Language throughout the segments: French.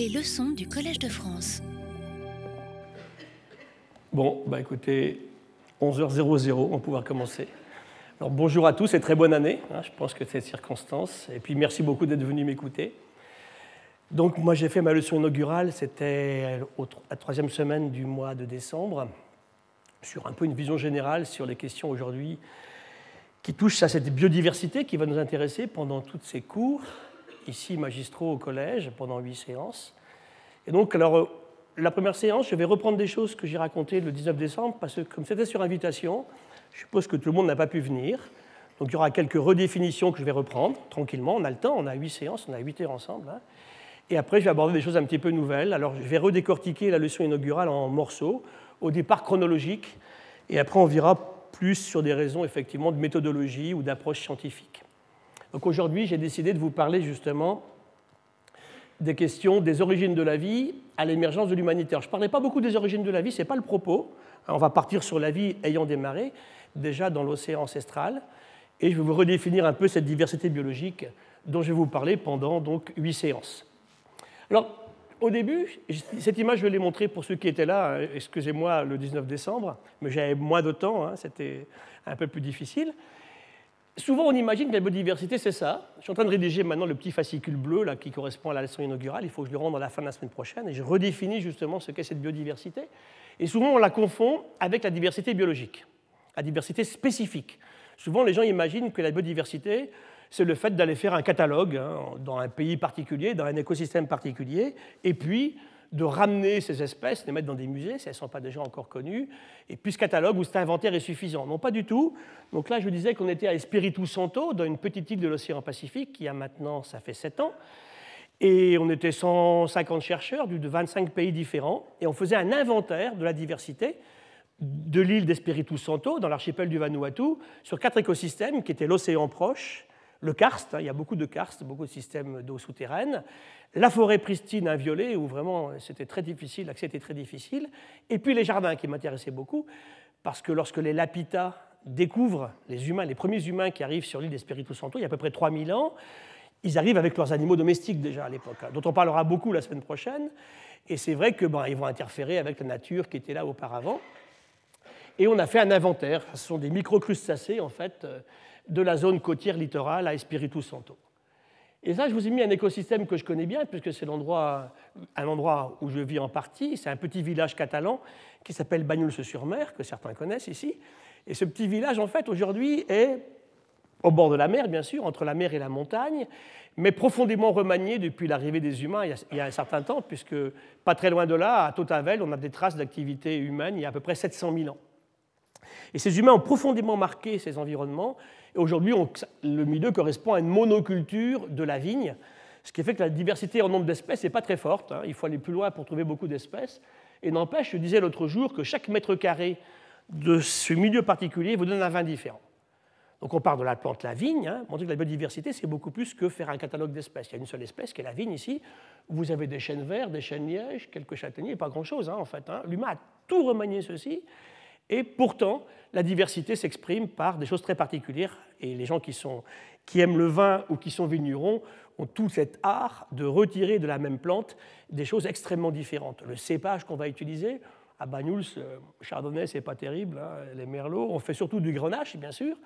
Les leçons du Collège de France. Bon, bah écoutez, 11h00, on pouvoir commencer. Alors bonjour à tous et très bonne année, hein, je pense que c'est circonstance. Et puis merci beaucoup d'être venus m'écouter. Donc moi j'ai fait ma leçon inaugurale, c'était la troisième semaine du mois de décembre, sur un peu une vision générale sur les questions aujourd'hui qui touchent à cette biodiversité qui va nous intéresser pendant toutes ces cours, ici magistraux au collège, pendant huit séances. Et donc alors la première séance, je vais reprendre des choses que j'ai racontées le 19 décembre, parce que comme c'était sur invitation, je suppose que tout le monde n'a pas pu venir. Donc il y aura quelques redéfinitions que je vais reprendre tranquillement. On a le temps, on a huit séances, on a huit heures ensemble. Hein. Et après, je vais aborder des choses un petit peu nouvelles. Alors je vais redécortiquer la leçon inaugurale en morceaux, au départ chronologique, et après on verra plus sur des raisons effectivement de méthodologie ou d'approche scientifique. Donc aujourd'hui, j'ai décidé de vous parler justement des questions des origines de la vie à l'émergence de l'humanitaire. Je ne parlais pas beaucoup des origines de la vie, ce n'est pas le propos. On va partir sur la vie ayant démarré déjà dans l'océan ancestral, et je vais vous redéfinir un peu cette diversité biologique dont je vais vous parler pendant donc huit séances. Alors, au début, cette image, je l'ai montrer pour ceux qui étaient là, hein, excusez-moi, le 19 décembre, mais j'avais moins de temps, hein, c'était un peu plus difficile. Souvent, on imagine que la biodiversité, c'est ça. Je suis en train de rédiger maintenant le petit fascicule bleu là, qui correspond à la leçon inaugurale. Il faut que je le rende à la fin de la semaine prochaine. Et je redéfinis justement ce qu'est cette biodiversité. Et souvent, on la confond avec la diversité biologique, la diversité spécifique. Souvent, les gens imaginent que la biodiversité, c'est le fait d'aller faire un catalogue hein, dans un pays particulier, dans un écosystème particulier, et puis de ramener ces espèces, les mettre dans des musées si elles ne sont pas déjà encore connues, et puis ce catalogue ou cet inventaire est suffisant. Non, pas du tout. Donc là, je vous disais qu'on était à Espiritu Santo, dans une petite île de l'océan Pacifique, qui a maintenant, ça fait 7 ans, et on était 150 chercheurs de 25 pays différents, et on faisait un inventaire de la diversité de l'île d'Espiritu Santo, dans l'archipel du Vanuatu, sur quatre écosystèmes qui étaient l'océan proche, le karst, hein, il y a beaucoup de karst, beaucoup de systèmes d'eau souterraine, la forêt pristine inviolée, où vraiment c'était très difficile, l'accès était très difficile, et puis les jardins qui m'intéressaient beaucoup, parce que lorsque les Lapita découvrent les humains, les premiers humains qui arrivent sur l'île d'Espiritu Santo, il y a à peu près 3000 ans, ils arrivent avec leurs animaux domestiques déjà à l'époque, hein, dont on parlera beaucoup la semaine prochaine, et c'est vrai qu'ils ben, vont interférer avec la nature qui était là auparavant. Et on a fait un inventaire, ce sont des microcrustacés en fait, euh, de la zone côtière littorale à Espiritu Santo. Et ça, je vous ai mis un écosystème que je connais bien, puisque c'est un endroit où je vis en partie. C'est un petit village catalan qui s'appelle Banyuls-sur-Mer, que certains connaissent ici. Et ce petit village, en fait, aujourd'hui, est au bord de la mer, bien sûr, entre la mer et la montagne, mais profondément remanié depuis l'arrivée des humains il y, a, un certain temps, puisque pas très loin de là, à Totavel, on a des traces d'activité humaine il y a à peu près 700 000 ans. Et ces humains ont profondément marqué ces environnements, aujourd'hui, le milieu correspond à une monoculture de la vigne, ce qui fait que la diversité en nombre d'espèces n'est pas très forte. Hein. Il faut aller plus loin pour trouver beaucoup d'espèces. Et n'empêche, je disais l'autre jour que chaque mètre carré de ce milieu particulier vous donne un vin différent. Donc on part de la plante, la vigne. Hein. Montrer que la biodiversité, c'est beaucoup plus que faire un catalogue d'espèces. Il y a une seule espèce qui est la vigne ici. Vous avez des chênes verts, des chênes lièges, quelques châtaigniers, pas grand-chose hein, en fait. L'humain a tout remanié ceci. Et pourtant, la diversité s'exprime par des choses très particulières. Et les gens qui, sont, qui aiment le vin ou qui sont vignerons ont tout cet art de retirer de la même plante des choses extrêmement différentes. Le cépage qu'on va utiliser, à Banyuls, euh, Chardonnay, c'est pas terrible, hein, les merlots. On fait surtout du grenache, bien sûr.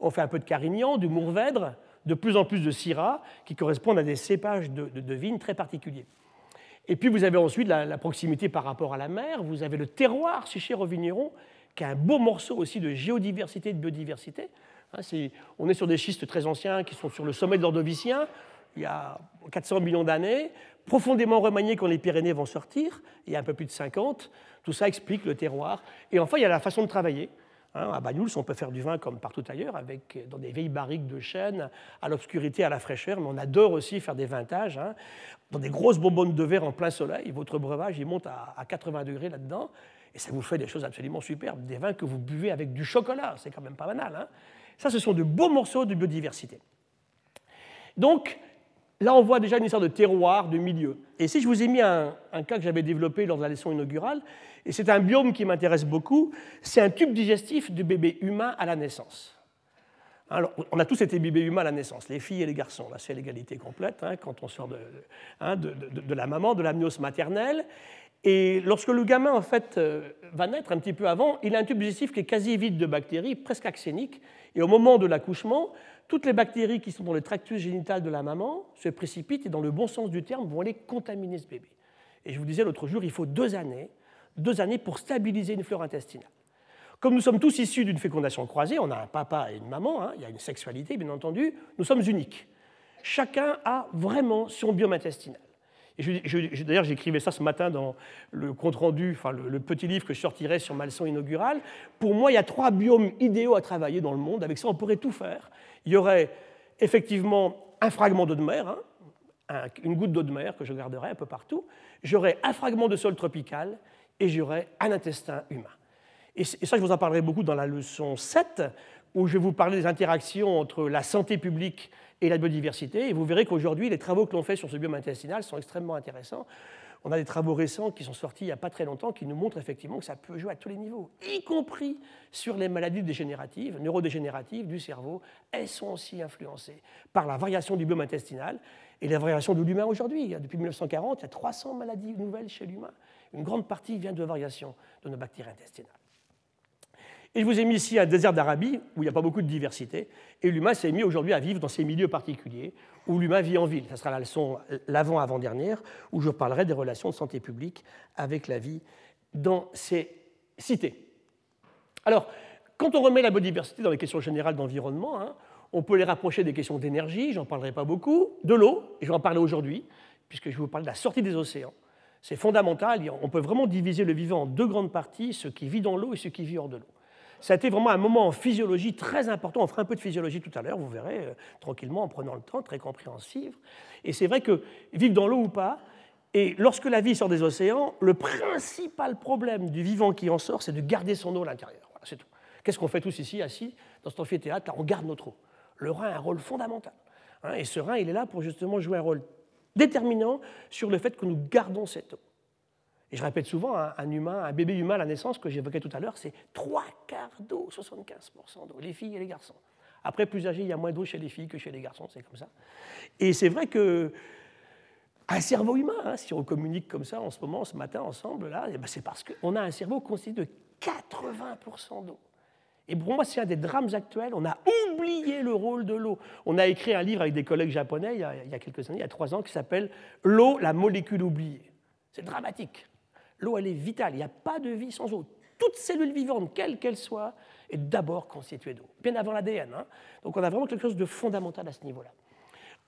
On fait un peu de carignan, du mourvèdre, de plus en plus de syrah, qui correspondent à des cépages de, de, vignes très particuliers. Et puis vous avez ensuite la, la, proximité par rapport à la mer, vous avez le terroir si cher aux vignerons, qui est un beau morceau aussi de géodiversité et de biodiversité. Hein, on est sur des schistes très anciens qui sont sur le sommet de l'Ordovicien, il y a 400 millions d'années, profondément remaniés quand les Pyrénées vont sortir, il y a un peu plus de 50. Tout ça explique le terroir. Et enfin, il y a la façon de travailler. Hein, à Banyuls, on peut faire du vin comme partout ailleurs, avec, dans des vieilles barriques de chêne, à l'obscurité, à la fraîcheur, mais on adore aussi faire des vintages, hein, dans des grosses bonbonnes de verre en plein soleil. Votre breuvage, il monte à, à 80 degrés là-dedans. Et ça vous fait des choses absolument superbes, des vins que vous buvez avec du chocolat, c'est quand même pas banal. Hein ça, ce sont de beaux morceaux de biodiversité. Donc, là, on voit déjà une histoire de terroir, de milieu. Et si je vous ai mis un, cas que j'avais développé lors de la leçon inaugurale, et c'est un biome qui m'intéresse beaucoup, c'est un tube digestif de bébé humain à la naissance. Alors, on a tous été bébés humains à la naissance, les filles et les garçons. Là, c'est l'égalité complète hein, quand on sort hein, de, de, la maman, de l'amnios maternelle. Et lorsque le gamin, en fait, euh, va naître un petit peu avant, il a un tube digestif qui est quasi vide de bactéries, presque axénique. Et au moment de l'accouchement, toutes les bactéries qui sont dans le tractus génital de la maman se précipitent et, dans le bon sens du terme, vont aller contaminer ce bébé. Et je vous disais l'autre jour, il faut deux années, deux années pour stabiliser une flore intestinale. Comme nous sommes tous issus d'une fécondation croisée, on a un papa et une maman, hein, il y a une sexualité, bien entendu, nous sommes uniques. Chacun a vraiment son biome intestinal. D'ailleurs, j'écrivais ça ce matin dans le compte-rendu, enfin le, petit livre que je sortirai sur ma leçon inaugurale. Pour moi, il y a trois biomes idéaux à travailler dans le monde. Avec ça, on pourrait tout faire. Il y aurait effectivement un fragment d'eau de mer, hein, une goutte d'eau de mer que je garderai un peu partout. J'aurais un fragment de sol tropical et j'aurais un intestin humain. Et ça, je vous en parlerai beaucoup dans la leçon 7, où je vais vous parler des interactions entre la santé publique et la biodiversité. Et vous verrez qu'aujourd'hui, les travaux que l'on fait sur ce biome intestinal sont extrêmement intéressants. On a des travaux récents qui sont sortis il n'y a pas très longtemps qui nous montrent effectivement que ça peut jouer à tous les niveaux, y compris sur les maladies dégénératives, neurodégénératives du cerveau. Elles sont aussi influencées par la variation du biome intestinal et la variation de l'humain aujourd'hui. Depuis 1940, il y a 300 maladies nouvelles chez l'humain. Une grande partie vient de variation de nos bactéries intestinales. Et je vous ai mis ici un désert d'Arabie où il n'y a pas beaucoup de diversité. Et l'humain s'est mis aujourd'hui à vivre dans ces milieux particuliers où l'humain vit en ville. Ce sera la leçon l'avant-avant-dernière où je parlerai des relations de santé publique avec la vie dans ces cités. Alors, quand on remet la biodiversité dans les questions générales d'environnement, hein, on peut les rapprocher des questions d'énergie, j'en parlerai pas beaucoup, de l'eau, et je vais en parler aujourd'hui, puisque je vous parler de la sortie des océans. C'est fondamental, on peut vraiment diviser le vivant en deux grandes parties, ce qui vit dans l'eau et ce qui vit hors de l'eau ça a été vraiment un moment en physiologie très important. On fera un peu de physiologie tout à l'heure, vous verrez, euh, tranquillement, en prenant le temps, très compréhensif. Et c'est vrai que vivre dans l'eau ou pas, et lorsque la vie sort des océans, le principal problème du vivant qui en sort, c'est de garder son eau à l'intérieur. Voilà, c'est tout. Qu'est-ce qu'on fait tous ici, assis, dans cet amphithéâtre Là, on garde notre eau. Le rein a un rôle fondamental. Hein, et ce rein, il est là pour justement jouer un rôle déterminant sur le fait que nous gardons cette eau. Et je répète souvent, un, humain, un bébé humain à la naissance que j'évoquais tout à l'heure, c'est trois quarts d'eau, 75% d'eau, les filles et les garçons. Après, plus âgé, il y a moins d'eau chez les filles que chez les garçons, c'est comme ça. Et c'est vrai que un cerveau humain, hein, si on communique comme ça en ce moment, ce matin, ensemble, là, eh ben, c'est parce qu'on a un cerveau constitué de 80% d'eau. Et pour moi, c'est un des drames actuels. On a oublié le rôle de l'eau. On a écrit un livre avec des collègues japonais il y a quelques années, il y a trois ans, qui s'appelle L'eau, la molécule oubliée. C'est dramatique. L'eau, elle est vitale. Il n'y a pas de vie sans eau. Toute cellule vivante, quelle qu'elle soit, est d'abord constituée d'eau, bien avant l'ADN. Hein. Donc on a vraiment quelque chose de fondamental à ce niveau-là.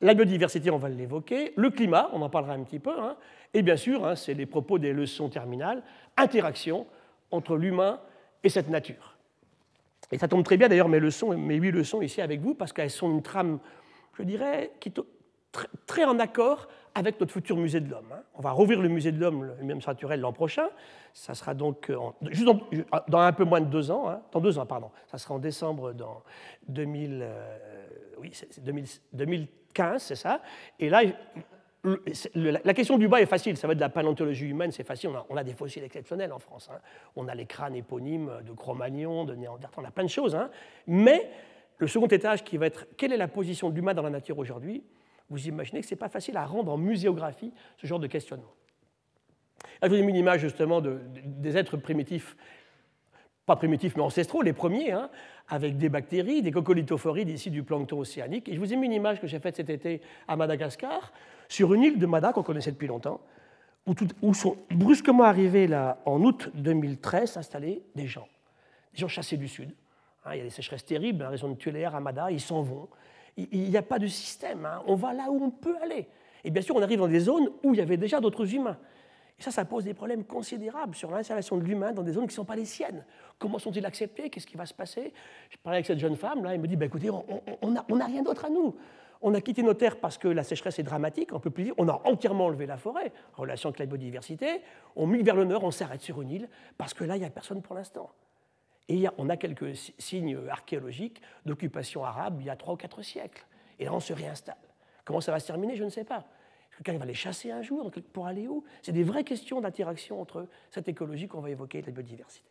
La biodiversité, on va l'évoquer. Le climat, on en parlera un petit peu. Hein. Et bien sûr, hein, c'est les propos des leçons terminales, interaction entre l'humain et cette nature. Et ça tombe très bien d'ailleurs mes leçons, mes huit leçons ici avec vous, parce qu'elles sont une trame, je dirais, qui est très en accord avec notre futur musée de l'homme. Hein. On va rouvrir le musée de l'homme, le même naturel, l'an prochain. Ça sera donc euh, juste dans, un peu moins de deux ans, hein. dans deux ans, pardon. Ça sera en décembre dans 2000, euh, 2015, c'est ça. Et là, la question du bas est facile, ça va être de la paléontologie humaine, c'est facile, on a, des fossiles exceptionnels en France. Hein. On a les crânes éponymes de Cro-Magnon, de Néandertal, on a plein de choses. Mais le second étage qui va être quelle est la position de l'humain dans la nature aujourd'hui vous imaginez que ce n'est pas facile à rendre en muséographie ce genre de questionnement. Là, je vous ai mis une image justement de, des êtres primitifs, pas primitifs mais ancestraux, les premiers, hein, avec des bactéries, des coccolithophorides ici du plancton océanique. Et je vous ai mis une image que j'ai faite cet été à Madagascar, sur une île de Mada qu'on connaissait depuis longtemps, où, sont brusquement arrivés là, en août 2013 installés des gens, des gens chassés du sud. Hein, il y a des sécheresses terribles, la raison de les à Mada, ils s'en vont il n'y a pas de système. Hein. On va là où on peut aller. Et bien sûr, on arrive dans des zones où il y avait déjà d'autres humains. Et ça, ça pose des problèmes considérables sur l'installation de l'humain dans des zones qui ne sont pas les siennes. Comment sont-ils acceptés? Qu'est-ce qui va se passer? Je parlais avec cette jeune femme, là, elle me dit, bah, écoutez, on n'a rien d'autre à nous. On a quitté nos terres parce que la sécheresse est dramatique, on peut plus vivre. On a entièrement enlevé la forêt, en relation avec la biodiversité. On migre vers le nord, on s'arrête sur une île, parce que là, il n'y a personne pour l'instant. Et on a quelques signes archéologiques d'occupation arabe il y a trois ou quatre siècles. Et là, on se réinstalle. Comment ça va se terminer, je ne sais pas. Quelqu'un va les chasser un jour pour aller où? C'est des vraies questions d'interaction entre cette écologie qu'on va évoquer et la biodiversité.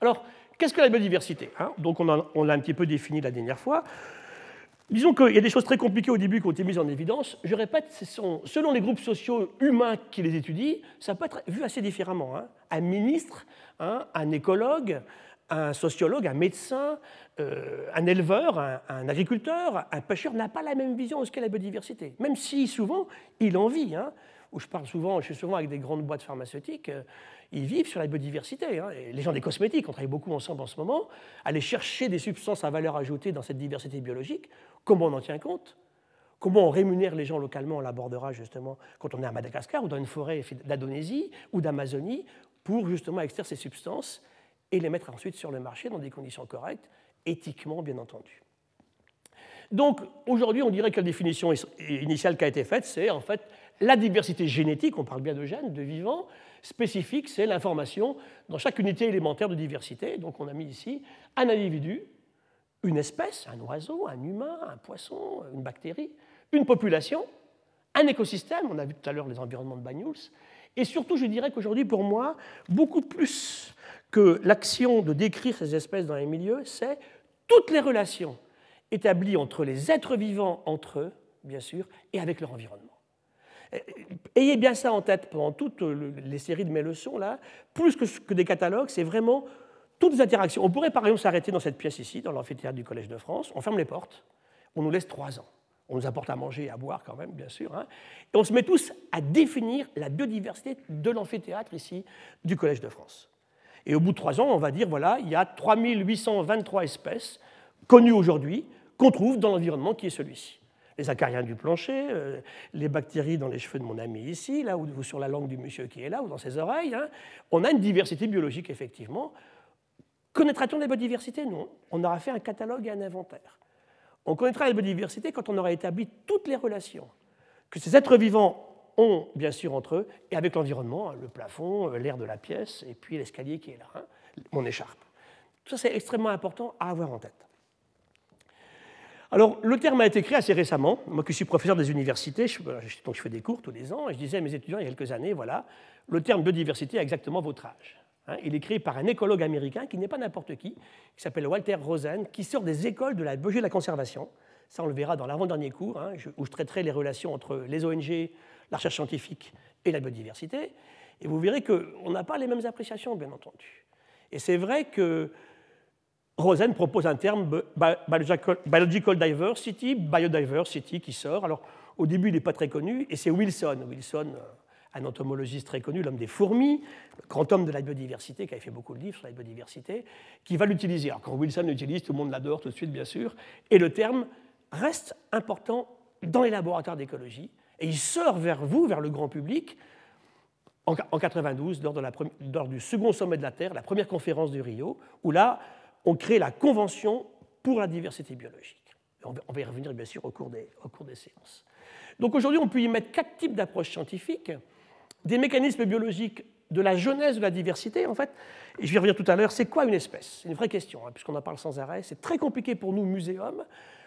Alors, qu'est-ce que la biodiversité? Hein? Donc, on, l'a un petit peu défini la dernière fois. Disons qu'il y a des choses très compliquées au début qui ont été mises en évidence. Je répète, selon les groupes sociaux humains qui les étudient, ça peut être vu assez différemment. Hein. Un ministre, hein, un écologue, un sociologue, un médecin, euh, un éleveur, un, agriculteur, un pêcheur n'a pas la même vision de ce qu'est la biodiversité, même si souvent il en vit. Hein, où je parle souvent, je suis souvent avec des grandes boîtes pharmaceutiques, euh, ils vivent sur la biodiversité. Hein, les gens des cosmétiques, on travaille beaucoup ensemble en ce moment, aller chercher des substances à valeur ajoutée dans cette diversité biologique, comment on en tient compte? Comment on rémunère les gens localement, on l'abordera justement quand on est à Madagascar ou dans une forêt d'Indonésie ou d'Amazonie pour justement extraire ces substances et les mettre ensuite sur le marché dans des conditions correctes, éthiquement bien entendu. Donc aujourd'hui, on dirait que la définition initiale qui a été faite, c'est en fait la diversité génétique, on parle bien de gènes, de vivants, spécifique, c'est l'information dans chaque unité élémentaire de diversité. Donc on a mis ici un individu, une espèce, un oiseau, un humain, un poisson, une bactérie, une population, un écosystème, on a vu tout à l'heure les environnements de Banyuls, et surtout je dirais qu'aujourd'hui pour moi, beaucoup plus que l'action de décrire ces espèces dans les milieux, c'est toutes les relations établies entre les êtres vivants entre eux, bien sûr, et avec leur environnement. Ayez bien ça en tête pendant toutes les séries de mes leçons, là, plus que, des catalogues, c'est vraiment toutes les interactions. On pourrait par exemple s'arrêter dans cette pièce ici, dans l'amphithéâtre du Collège de France, on ferme les portes, on nous laisse trois ans. On nous apporte à manger et à boire quand même, bien sûr. Hein. et on se met tous à définir la biodiversité de l'amphithéâtre ici du Collège de France. Et au bout de trois ans, on va dire, voilà, il y a 3823 espèces connues aujourd'hui qu'on trouve dans l'environnement qui est celui-ci. Les acariens du plancher, euh, les bactéries dans les cheveux de mon ami ici, là, ou, sur la langue du monsieur qui est là, ou dans ses oreilles. Hein. On a une diversité biologique, effectivement. Connaîtra-t-on la biodiversité Non. On aura fait un catalogue et un inventaire. On connaîtra la biodiversité quand on aura établi toutes les relations que ces êtres vivants ont bien sûr entre eux et avec l'environnement, hein, le plafond, euh, l'air de la pièce et puis l'escalier qui est là, hein, mon écharpe. Tout ça, c'est extrêmement important à avoir en tête. Alors, le terme a été créé assez récemment. Moi qui suis professeur des universités, je, donc fais des cours tous les ans, et je disais à mes étudiants il y a quelques années, voilà, le terme biodiversité a exactement votre âge. Hein. il est créé par un écologue américain qui n'est pas n'importe qui, qui s'appelle Walter Rosen, qui sort des écoles de la biologie de la conservation. Ça, on le verra dans l'avant-dernier cours, où je traiterai les relations entre les ONG, la recherche scientifique et la biodiversité. Et vous verrez qu'on n'a pas les mêmes appréciations, bien entendu. Et c'est vrai que Rosen propose un terme biological diversity, biodiversity qui sort. Alors, au début, il n'est pas très connu, et c'est Wilson. Wilson, un entomologiste très connu, l'homme des fourmis, grand homme de la biodiversité, qui a fait beaucoup de livres sur la biodiversité, qui va l'utiliser. Alors, quand Wilson l'utilise, tout le monde l'adore tout de suite, bien sûr, et le terme reste important dans les laboratoires d'écologie, et il sort vers vous, vers le grand public, en 92, lors, lors, du second sommet de la Terre, la première conférence de Rio, où là, on crée la Convention pour la diversité biologique. On va y revenir bien sûr au cours des, au cours des séances. Donc aujourd'hui, on peut y mettre quatre types d'approches scientifiques, des mécanismes biologiques de la jeunesse de la diversité, en fait. Et je vais revenir tout à l'heure, c'est quoi une espèce? C'est une vraie question, hein, puisqu'on en parle sans arrêt. C'est très compliqué pour nous, muséums.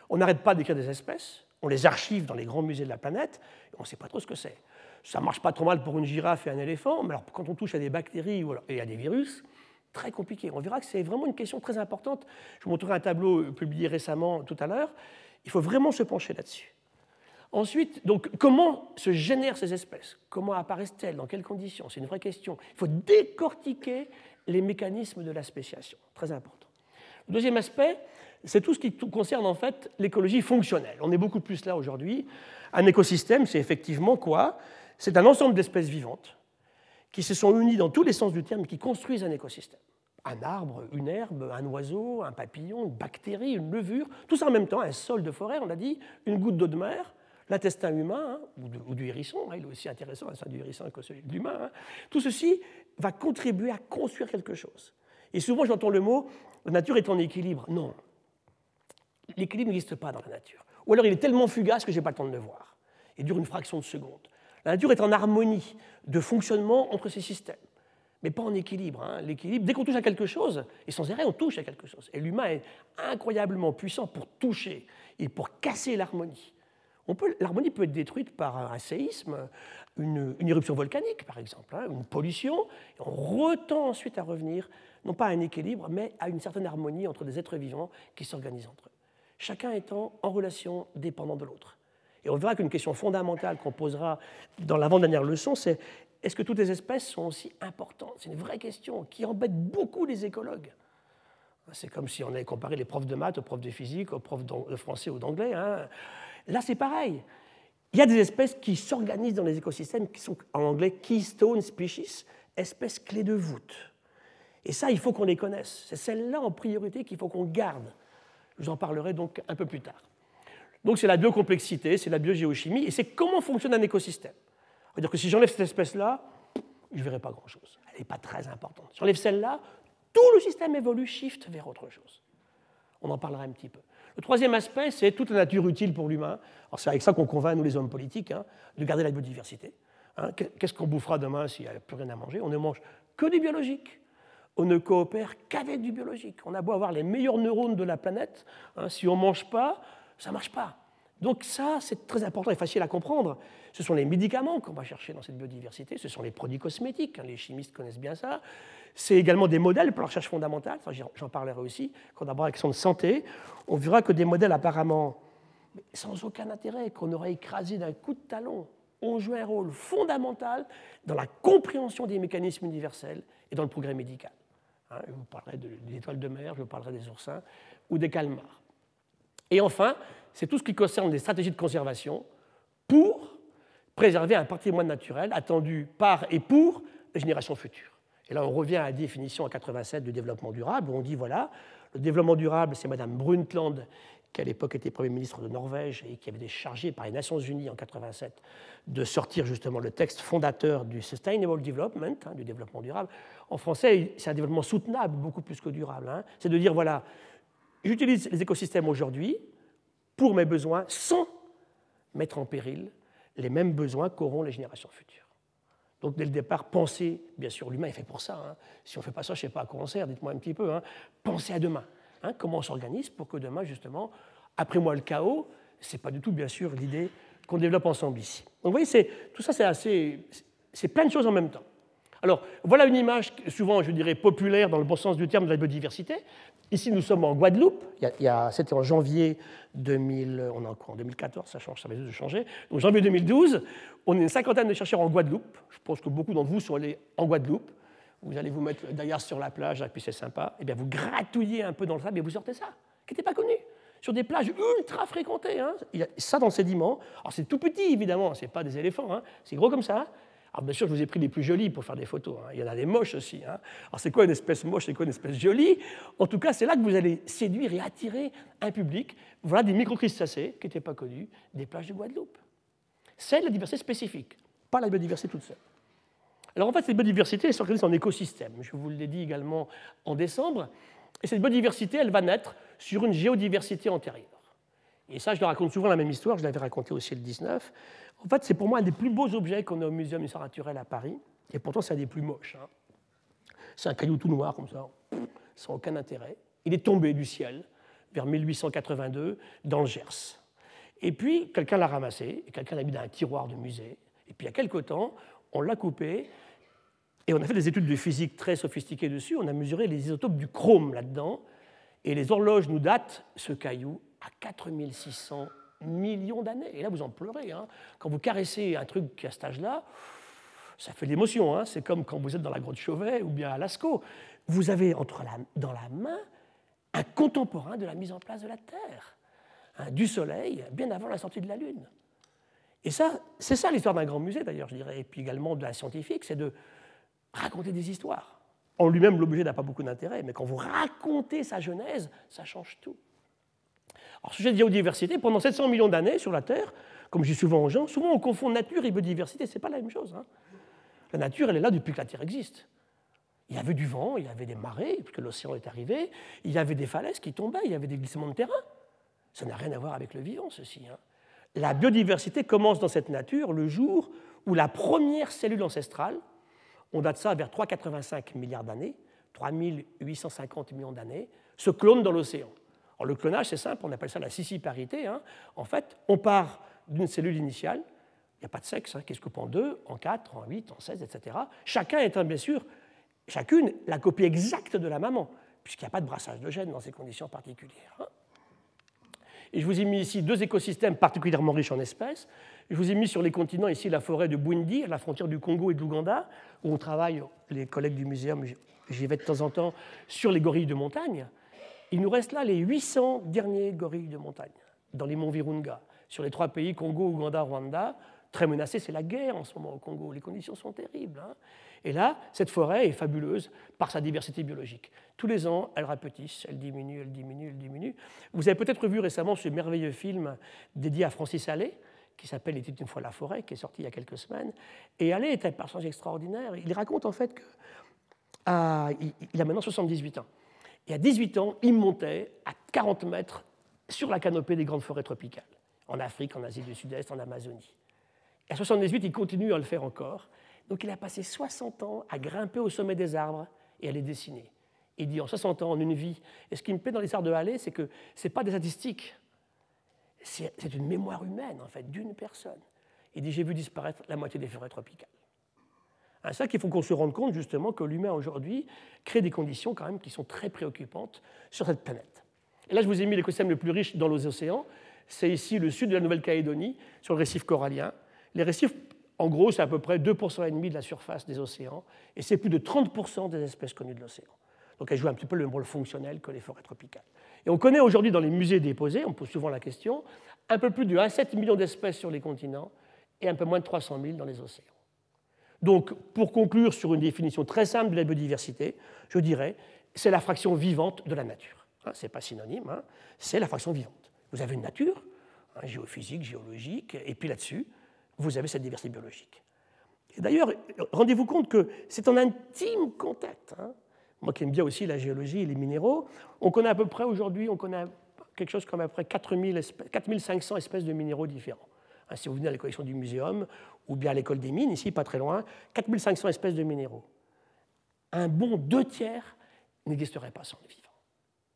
On n'arrête pas d'écrire des espèces on les archive dans les grands musées de la planète, et on ne sait pas trop ce que c'est. Ça marche pas trop mal pour une girafe et un éléphant, mais alors quand on touche à des bactéries et à des virus, très compliqué. On verra que c'est vraiment une question très importante. Je vous montrerai un tableau publié récemment tout à l'heure. Il faut vraiment se pencher là-dessus. Ensuite, donc, comment se génèrent ces espèces? Comment apparaissent-elles? Dans quelles conditions? C'est une vraie question. Il faut décortiquer les mécanismes de la spéciation. Très important. Le deuxième aspect, c'est tout ce qui concerne en fait l'écologie fonctionnelle. On est beaucoup plus là aujourd'hui. Un écosystème, c'est effectivement quoi? C'est un ensemble d'espèces vivantes qui se sont unies dans tous les sens du terme, qui construisent un écosystème. Un arbre, une herbe, un oiseau, un papillon, une bactérie, une levure, tout ça en même temps, un sol de forêt, on l'a dit, une goutte d'eau de mer, l'intestin humain, hein, ou, du hérisson, hein, il est aussi intéressant, l'intestin du hérisson que celui de l'humain, hein. tout ceci va contribuer à construire quelque chose. Et souvent j'entends le mot, la nature est en équilibre. Non, l'équilibre n'existe pas dans la nature. Ou alors il est tellement fugace que je n'ai pas le temps de le voir. Il dure une fraction de seconde. La nature est en harmonie de fonctionnement entre ces systèmes, mais pas en équilibre. Hein. L'équilibre, dès qu'on touche à quelque chose, et sans arrêt on touche à quelque chose, et l'humain est incroyablement puissant pour toucher et pour casser l'harmonie. L'harmonie peut être détruite par un séisme, une, éruption volcanique par exemple, hein, une pollution, on retend ensuite à revenir, non pas à un équilibre, mais à une certaine harmonie entre des êtres vivants qui s'organisent entre eux, chacun étant en relation dépendant de l'autre. Et on verra qu'une question fondamentale qu'on posera dans l'avant-dernière leçon, c'est est-ce que toutes les espèces sont aussi importantes? C'est une vraie question qui embête beaucoup les écologues. C'est comme si on avait comparé les profs de maths aux profs de physique, aux profs de français ou d'anglais. Hein. Là, c'est pareil. Il y a des espèces qui s'organisent dans les écosystèmes qui sont en anglais keystone species, espèces clés de voûte. Et ça, il faut qu'on les connaisse. C'est celles-là en priorité qu'il faut qu'on garde. Je vous en parlerai donc un peu plus tard. Donc c'est la biocomplexité, c'est la biogéochimie, et c'est comment fonctionne un écosystème. C'est-à-dire que si j'enlève cette espèce-là, je ne verrai pas grand-chose. Elle n'est pas très importante. Si j'enlève celle-là, tout le système évolue, shift vers autre chose. On en parlera un petit peu. Le troisième aspect, c'est toute la nature utile pour l'humain. C'est avec ça qu'on convainc, nous les hommes politiques, hein, de garder la biodiversité. Hein. Qu'est-ce qu'on bouffera demain s'il n'y a plus rien à manger? On ne mange que du biologique. On ne coopère qu'avec du biologique. On a beau avoir les meilleurs neurones de la planète, hein, si on ne mange pas, ça ne marche pas. Donc ça, c'est très important et facile à comprendre. Ce sont les médicaments qu'on va chercher dans cette biodiversité, ce sont les produits cosmétiques, hein, les chimistes connaissent bien ça. C'est également des modèles pour la recherche fondamentale, j'en parlerai aussi, quand on abordera l'action de santé. On verra que des modèles apparemment sans aucun intérêt, qu'on aurait écrasé d'un coup de talon, ont joué un rôle fondamental dans la compréhension des mécanismes universels et dans le progrès médical. Hein, je vous parlerai des étoiles de mer, je vous parlerai des oursins ou des calmars. Et enfin, c'est tout ce qui concerne les stratégies de conservation pour préserver un patrimoine naturel attendu par et pour les générations futures. Et là, on revient à la définition en 87 du développement durable, où on dit voilà, le développement durable, c'est Mme Brundtland, qui à l'époque était Premier ministre de Norvège et qui avait été chargée par les Nations Unies en 87 de sortir justement le texte fondateur du Sustainable Development, hein, du développement durable. En français, c'est un développement soutenable, beaucoup plus que durable. Hein. C'est de dire voilà, j'utilise les écosystèmes aujourd'hui pour mes besoins sans mettre en péril les mêmes besoins qu'auront les générations futures. Donc dès le départ, penser, bien sûr, l'humain est fait pour ça. Hein. Si on ne fait pas ça, je ne sais pas à quoi on sert, dites-moi un petit peu. Hein. Pensez à demain. Hein. comment on s'organise pour que demain, justement, après moi le chaos, ce n'est pas du tout, bien sûr, l'idée qu'on développe ensemble ici. Donc vous voyez, tout ça, c'est assez, c'est plein de choses en même temps. Alors, voilà une image souvent, je dirais, populaire dans le bon sens du terme de la biodiversité. Ici, nous sommes en Guadeloupe. C'était en janvier 2000, on est en 2014, ça change, ça va juste changer. Donc, janvier 2012, on est une cinquantaine de chercheurs en Guadeloupe. Je pense que beaucoup d'entre vous sont allés en Guadeloupe. Vous allez vous mettre d'ailleurs sur la plage, et puis c'est sympa. Et eh bien, vous gratouillez un peu dans le sable et vous sortez ça, qui n'était pas connu sur des plages ultra fréquentées. Hein. Il y a ça dans le sédiment. Alors c'est tout petit, évidemment, ce n'est pas des éléphants, hein. c'est gros comme ça. Alors bien sûr, je vous ai pris les plus jolis pour faire des photos. Hein. Il y en a des moches aussi. Hein. Alors c'est quoi une espèce moche, c'est quoi une espèce jolie? En tout cas, c'est là que vous allez séduire et attirer un public. Voilà des microcristacés qui n'étaient pas connus, des plages de Guadeloupe. C'est la diversité spécifique, pas la biodiversité toute seule. Alors en fait, cette biodiversité s'organise en écosystème. Je vous l'ai dit également en décembre. Et cette biodiversité, elle va naître sur une géodiversité antérieure. Et ça, je le raconte souvent la même histoire, je l'avais raconté aussi le 19. En fait, c'est pour moi un des plus beaux objets qu'on a au Muséum d'histoire naturelle à Paris, et pourtant c'est un des plus moches. Hein. C'est un caillou tout noir comme ça, sans aucun intérêt. Il est tombé du ciel vers 1882 dans le Gers. Et puis, quelqu'un l'a ramassé, et quelqu'un l'a mis dans un tiroir de musée. Et puis, il y a quelque temps, on l'a coupé, et on a fait des études de physique très sophistiquées dessus. On a mesuré les isotopes du chrome là-dedans, et les horloges nous datent ce caillou à 4600 millions d'années. Et là, vous en pleurez. Hein. Quand vous caressez un truc à cet âge-là, ça fait l'émotion. Hein. C'est comme quand vous êtes dans la grotte Chauvet ou bien à Lascaux. Vous avez entre la, dans la main un contemporain de la mise en place de la Terre, hein, du Soleil, bien avant la sortie de la Lune. Et ça, c'est ça l'histoire d'un grand musée, d'ailleurs, je dirais, et puis également de la scientifique, c'est de raconter des histoires. En lui-même, l'objet n'a pas beaucoup d'intérêt, mais quand vous racontez sa genèse, ça change tout. Alors, sujet de biodiversité, pendant 700 millions d'années sur la Terre, comme je dis souvent aux gens, souvent on confond nature et biodiversité, ce n'est pas la même chose. Hein. La nature, elle est là depuis que la Terre existe. Il y avait du vent, il y avait des marées, puisque l'océan est arrivé, il y avait des falaises qui tombaient, il y avait des glissements de terrain. Ça n'a rien à voir avec le vivant, ceci. Hein. La biodiversité commence dans cette nature le jour où la première cellule ancestrale, on date ça vers 3,85 milliards d'années, 3850 millions d'années, se clone dans l'océan le clonage, c'est simple, on appelle ça la sissiparité. Hein. En fait, on part d'une cellule initiale. Il n'y a pas de sexe hein, qui se coupe en deux, en quatre, en huit, en seize, etc. Chacun étant bien sûr, chacune, la copie exacte de la maman, puisqu'il n'y a pas de brassage de gènes dans ces conditions particulières. Hein. Et je vous ai mis ici deux écosystèmes particulièrement riches en espèces. Je vous ai mis sur les continents ici la forêt de Bwindi, à la frontière du Congo et de l'Ouganda, où on travaille, les collègues du muséum, j'y vais de temps en temps, sur les gorilles de montagne. Il nous reste là les 800 derniers gorilles de montagne, dans les monts Virunga, sur les trois pays, Congo, Ouganda, Rwanda. Très menacé, c'est la guerre en ce moment au Congo. Les conditions sont terribles. Hein. Et là, cette forêt est fabuleuse par sa diversité biologique. Tous les ans, elle rapetisse, elle diminue, elle diminue, elle diminue. Vous avez peut-être vu récemment ce merveilleux film dédié à Francis Allais, qui s'appelle Il était une fois la forêt, qui est sorti il y a quelques semaines. Et Allais est un personnage extraordinaire. Il raconte en fait qu'il a maintenant 78 ans. Et à 18 ans, il montait à 40 mètres sur la canopée des grandes forêts tropicales, en Afrique, en Asie du Sud-Est, en Amazonie. Et à 78, il continue à le faire encore. Donc il a passé 60 ans à grimper au sommet des arbres et à les dessiner. Il dit en 60 ans, en une vie. Et ce qui me plaît dans les arts de Halley, c'est que ce n'est pas des statistiques. C'est une mémoire humaine, en fait, d'une personne. Il dit J'ai vu disparaître la moitié des forêts tropicales. C'est ça qu'il faut qu'on se rende compte, justement, que l'humain aujourd'hui crée des conditions, quand même, qui sont très préoccupantes sur cette planète. Et là, je vous ai mis l'écosystème le plus riche dans les océans. C'est ici le sud de la Nouvelle-Calédonie, sur le récif corallien. Les récifs en gros, c'est à peu près 2,5% de la surface des océans, et c'est plus de 30% des espèces connues de l'océan. Donc elles jouent un petit peu le même rôle fonctionnel que les forêts tropicales. Et on connaît aujourd'hui dans les musées déposés, on pose souvent la question, un peu plus de 1,7 million d'espèces sur les continents et un peu moins de 300 000 dans les océans. Donc, pour conclure sur une définition très simple de la biodiversité, je dirais, c'est la fraction vivante de la nature. Hein, ce n'est pas synonyme, hein, c'est la fraction vivante. Vous avez une nature, hein, géophysique, géologique, et puis là-dessus, vous avez cette diversité biologique. D'ailleurs, rendez-vous compte que c'est en intime contact. Moi qui aime bien aussi la géologie et les minéraux, on connaît à peu près aujourd'hui, on connaît quelque chose comme à peu près 4500 espèces de minéraux différents. Hein, si vous venez à la collection du muséum ou bien à l'école des mines, ici pas très loin, 4500 espèces de minéraux. Un bon deux tiers n'existerait pas sans le vivant.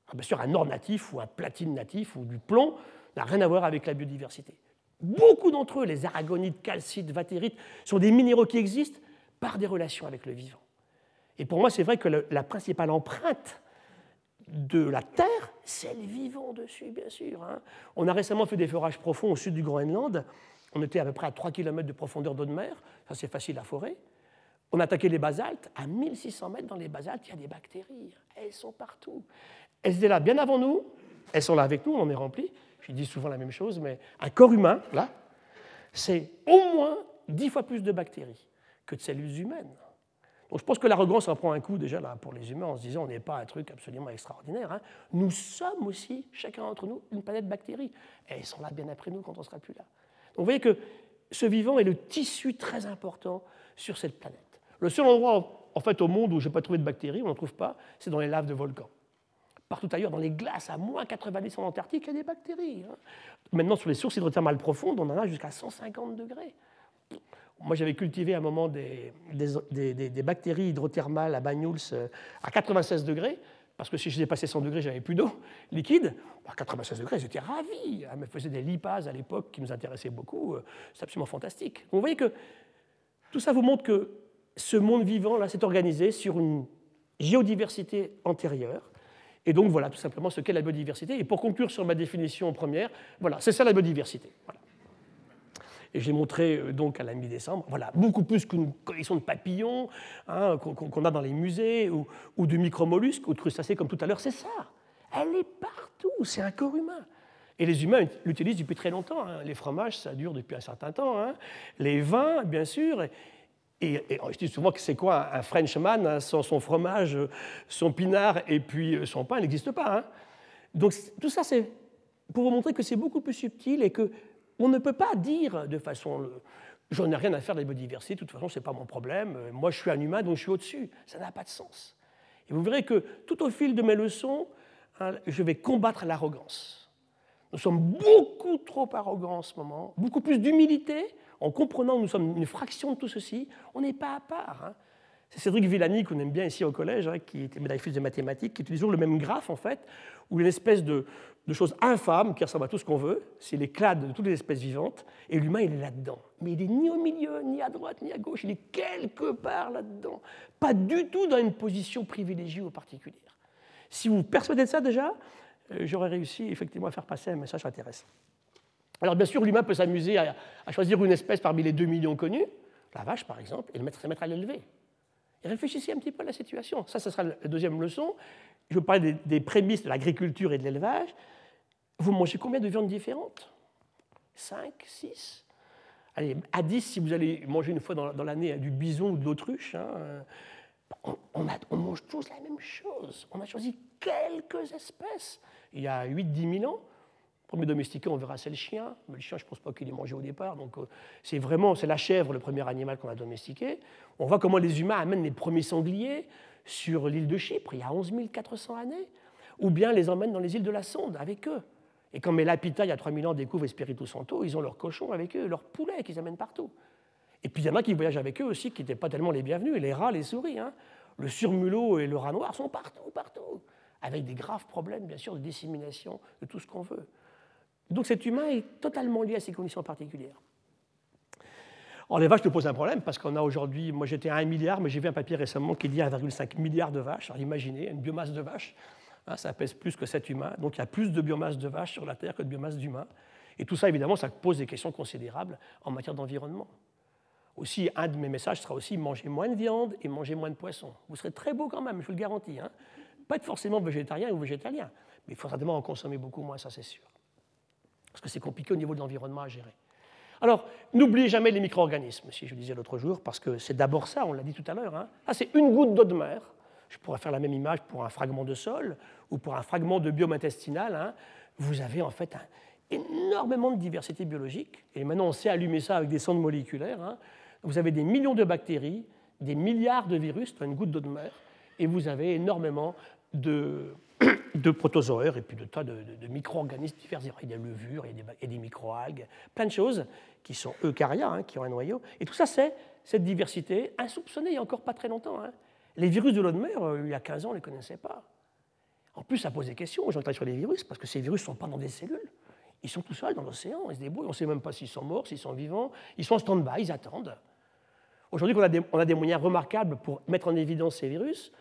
Ah, bien sûr, un or natif ou un platine natif ou du plomb n'a rien à voir avec la biodiversité. Beaucoup d'entre eux, les aragonites, calcites, vatérites, sont des minéraux qui existent par des relations avec le vivant. Et pour moi, c'est vrai que la principale empreinte de la Terre, c'est le vivant dessus, bien sûr. Hein. On a récemment fait des forages profonds au sud du Groenland. On était à peu près à 3 km de profondeur d'eau de mer. Ça, c'est facile à forer. On a attaqué les basaltes. À 1600 mètres dans les basaltes, il y a des bactéries. Elles sont partout. Elles étaient là bien avant nous. Elles sont là avec nous, on en est rempli je dis souvent la même chose, mais un corps humain, là, c'est au moins dix fois plus de bactéries que de cellules humaines. Je pense que l'arrogance en prend un coup déjà là pour les humains en se disant on n'est pas un truc absolument extraordinaire. Hein. Nous sommes aussi, chacun d'entre nous, une planète bactéries. Et elles sont là bien après nous quand on ne sera plus là. Donc vous voyez que ce vivant est le tissu très important sur cette planète. Le seul endroit en fait au monde où je n'ai pas trouvé de bactéries, on n'en trouve pas, c'est dans les laves de volcans partout ailleurs, dans les glaces à moins 90 en Antarctique, il y a des bactéries. Hein. Maintenant, sur les sources hydrothermales profondes, on en a jusqu'à 150 degrés. Moi, j'avais cultivé à un moment des, des, bactéries hydrothermales à Banyuls euh, à 96 degrés, parce que si je dépassais 100 degrés, j'avais plus d'eau liquide. À 96 degrés, j'étais ravi. Elle me faisait des lipases à l'époque qui nous intéressaient beaucoup. Euh, c'est absolument fantastique. vous voyez que tout ça vous montre que ce monde vivant, là, s'est organisé sur une géodiversité antérieure et donc voilà tout simplement ce qu'est la biodiversité. Et pour conclure sur ma définition première, voilà, c'est ça la biodiversité. Et j'ai montré euh, donc à la mi-décembre, voilà, beaucoup plus qu'une collection de papillons hein, qu'on a dans les musées, ou, ou de micromollusques, ou de crustacés comme tout à l'heure, c'est ça. Elle est partout, c'est un corps humain. Et les humains l'utilisent depuis très longtemps. Hein. Les fromages, ça dure depuis un certain temps. Hein. Les vins, bien sûr. Et, je dis souvent que c'est quoi un Frenchman sans son fromage, son pinard et puis euh, son pain, n'existe pas. Donc tout ça, c'est pour vous montrer que c'est beaucoup plus subtil et que on ne peut pas dire de façon j'en ai rien à faire de la biodiversité, de toute façon, ce n'est pas mon problème, moi je suis un humain, donc je suis au-dessus. Ça n'a pas de sens. Et vous verrez que tout au fil de mes leçons, hein, je vais combattre l'arrogance. Nous sommes beaucoup trop arrogants en ce moment, beaucoup plus d'humilité, en comprenant que nous sommes une fraction de tout ceci, on n'est pas à part. Hein. C'est Cédric Villani, qu'on aime bien ici au collège, hein, qui était médaille de mathématiques, qui utilise toujours le même graphe, en fait, où une espèce de, de chose infâme qui ressemble à tout ce qu'on veut, c'est l'éclat de toutes les espèces vivantes, et l'humain, il est là-dedans. Mais il n'est ni au milieu, ni à droite, ni à gauche, il est quelque part là-dedans. Pas du tout dans une position privilégiée ou particulière. Si vous persuadez de ça déjà, euh, j'aurais réussi effectivement à faire passer un message intéressant. Alors bien sûr, l'humain peut s'amuser à, choisir une espèce parmi les deux millions connus, la vache par exemple, et le se mettre à l'élever. Réfléchissez un petit peu à la situation. Ça, ce sera la deuxième leçon. Je vais parler des, prémices de l'agriculture et de l'élevage. Vous mangez combien de viandes différentes? 5, 6 Allez, à 10 si vous allez manger une fois dans, l'année du bison ou de l'autruche. Hein, on, on, mange tous la même chose. On a choisi quelques espèces il y a 8-10 000 ans. Premier domestiqué, on verra, c'est le chien. Mais le chien, je ne pense pas qu'il ait mangé au départ. Donc, euh, c'est vraiment, c'est la chèvre, le premier animal qu'on a domestiqué. On voit comment les humains amènent les premiers sangliers sur l'île de Chypre, il y a 11 400 années. Ou bien les emmènent dans les îles de la Sonde avec eux. Et quand Melapita, il y a 3000 ans, découvre Espiritu Santo, ils ont leurs cochons avec eux, leurs poulets qu'ils amènent partout. Et puis il y en a qui voyagent avec eux aussi, qui n'étaient pas tellement les bienvenus, les rats, les souris. Hein. Le surmulot et le rat noir sont partout, partout, avec des graves problèmes, bien sûr, de dissémination de tout ce qu'on veut. Donc cet humain est totalement lié à ces conditions particulières. Alors les vaches te posent un problème parce qu'on a aujourd'hui, moi j'étais à 1 milliard, mais j'ai vu un papier récemment qui dit 1,5 milliard de vaches. Alors imaginez, une biomasse de vaches, hein, ça pèse plus que 7 humains, donc il y a plus de biomasse de vaches sur la Terre que de biomasse d'humains. Et tout ça, évidemment, ça pose des questions considérables en matière d'environnement. Aussi, un de mes messages sera aussi manger moins de viande et manger moins de poisson. Vous serez très beau quand même, je vous le garantis. Hein. Pas forcément végétarien ou végétalien, mais il faut certainement en consommer beaucoup moins, ça c'est sûr parce que c'est compliqué au niveau de l'environnement à gérer. Alors, n'oubliez jamais les micro-organismes, si je le disais l'autre jour, parce que c'est d'abord ça, on l'a dit tout à l'heure. Hein. Ah, c'est une goutte d'eau de mer. Je pourrais faire la même image pour un fragment de sol ou pour un fragment de biome intestinal. Hein. Vous avez en fait énormément de diversité biologique. Et maintenant, on sait allumer ça avec des sondes moléculaires. Hein. Vous avez des millions de bactéries, des milliards de virus dans une goutte d'eau de mer, et vous avez énormément de, de protozoaires et puis de tas de, micro-organismes divers. Il y a des levures, il y a des, des micro-algues, plein de choses qui sont eucarya, hein, qui ont un noyau. Et tout ça, c'est cette diversité insoupçonnée il n'y a encore pas très longtemps. Hein. Les virus de l'eau de mer, euh, il y a 15 ans, on ne les connaissait pas. En plus, ça pose des questions. J'en sur les virus parce que ces virus ne sont pas dans des cellules. Ils sont tout seuls dans l'océan, ils se débrouillent. On ne sait même pas s'ils sont morts, s'ils sont vivants. Ils sont en stand-by, ils attendent. Aujourd'hui, on a des moyens remarquables pour mettre en évidence ces virus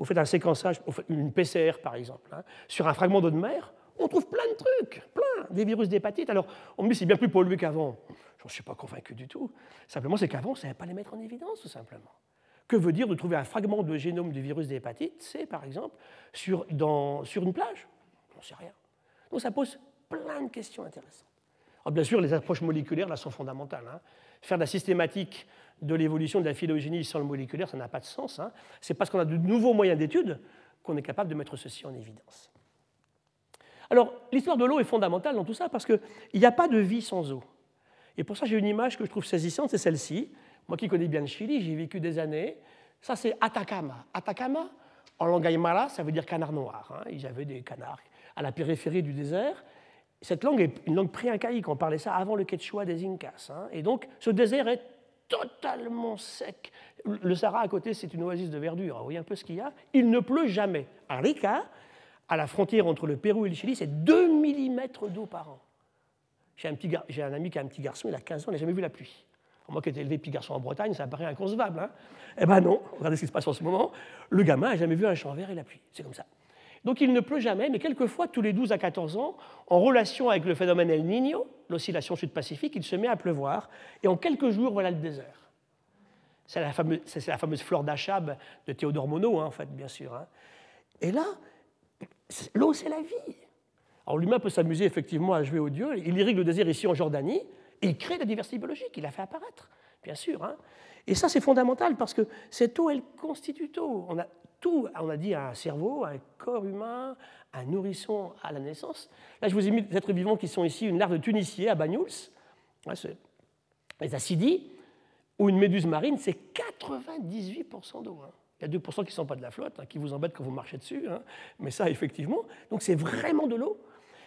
vous faites un séquençage, une PCR par exemple, hein, sur un fragment d'eau de mer, on trouve plein de trucs, plein, des virus d'hépatite. Alors, on me dit c'est bien plus pollué qu'avant. Je ne suis pas convaincu du tout. Simplement, c'est qu'avant, on ne savait pas les mettre en évidence, tout simplement. Que veut dire de trouver un fragment de génome du virus d'hépatite C, par exemple, sur une plage? On ne sait rien. Donc, ça pose plein de questions intéressantes. Alors, bien sûr, les approches moléculaires, là, sont fondamentales. Hein. Faire de la systématique de l'évolution de la phylogénie sans le moléculaire, ça n'a pas de sens. Hein. C'est parce qu'on a de nouveaux moyens d'étude qu'on est capable de mettre ceci en évidence. Alors, l'histoire de l'eau est fondamentale dans tout ça parce qu'il n'y a pas de vie sans eau. Et pour ça, j'ai une image que je trouve saisissante, c'est celle-ci. Moi qui connais bien le Chili, j'ai vécu des années. Ça, c'est Atacama. Atacama, en langue aymara, ça veut dire canard noir. Hein. Ils avaient des canards à la périphérie du désert. Cette langue est une langue pré-incaïque. On parlait ça avant le quechua des Incas. Hein. Et donc, ce désert est totalement sec. Le Sahara à côté, c'est une oasis de verdure. Vous voyez un peu ce qu'il y a Il ne pleut jamais. À Rica, à la frontière entre le Pérou et le Chili, c'est 2 mm d'eau par an. J'ai un, un, ami qui a un petit garçon, il a 15 ans, il n'a jamais vu la pluie. Moi qui ai été élevé petit garçon en Bretagne, ça paraît inconcevable. Hein eh ben non, regardez ce qui se passe en ce moment. Le gamin n'a jamais vu un champ vert et la pluie. C'est comme ça. Donc il ne pleut jamais, mais quelquefois, tous les 12 à 14 ans, en relation avec le phénomène El Niño, l'oscillation sud-pacifique, il se met à pleuvoir, et en quelques jours, voilà le désert. C'est la fameuse, c'est la fameuse flore d'Achab de Théodore Monod, hein, en fait, bien sûr. Hein. Et là, l'eau, c'est la vie. Alors l'humain peut s'amuser effectivement à jouer au Dieu. Il irrigue le désert ici en Jordanie, et il crée la diversité biologique, il la fait apparaître, bien sûr. Hein. Et ça, c'est fondamental parce que cette eau, elle constitue tout. Tout, on a dit un cerveau, un corps humain, un nourrisson à la naissance. Là, je vous ai mis des êtres vivants qui sont ici, une larve de tunicier à Banyuls, les acidies, ou une méduse marine, c'est 98% d'eau. Hein. Il y a 2% qui ne sont pas de la flotte, hein, qui vous embêtent quand vous marchez dessus, hein. mais ça, effectivement. Donc, c'est vraiment de l'eau.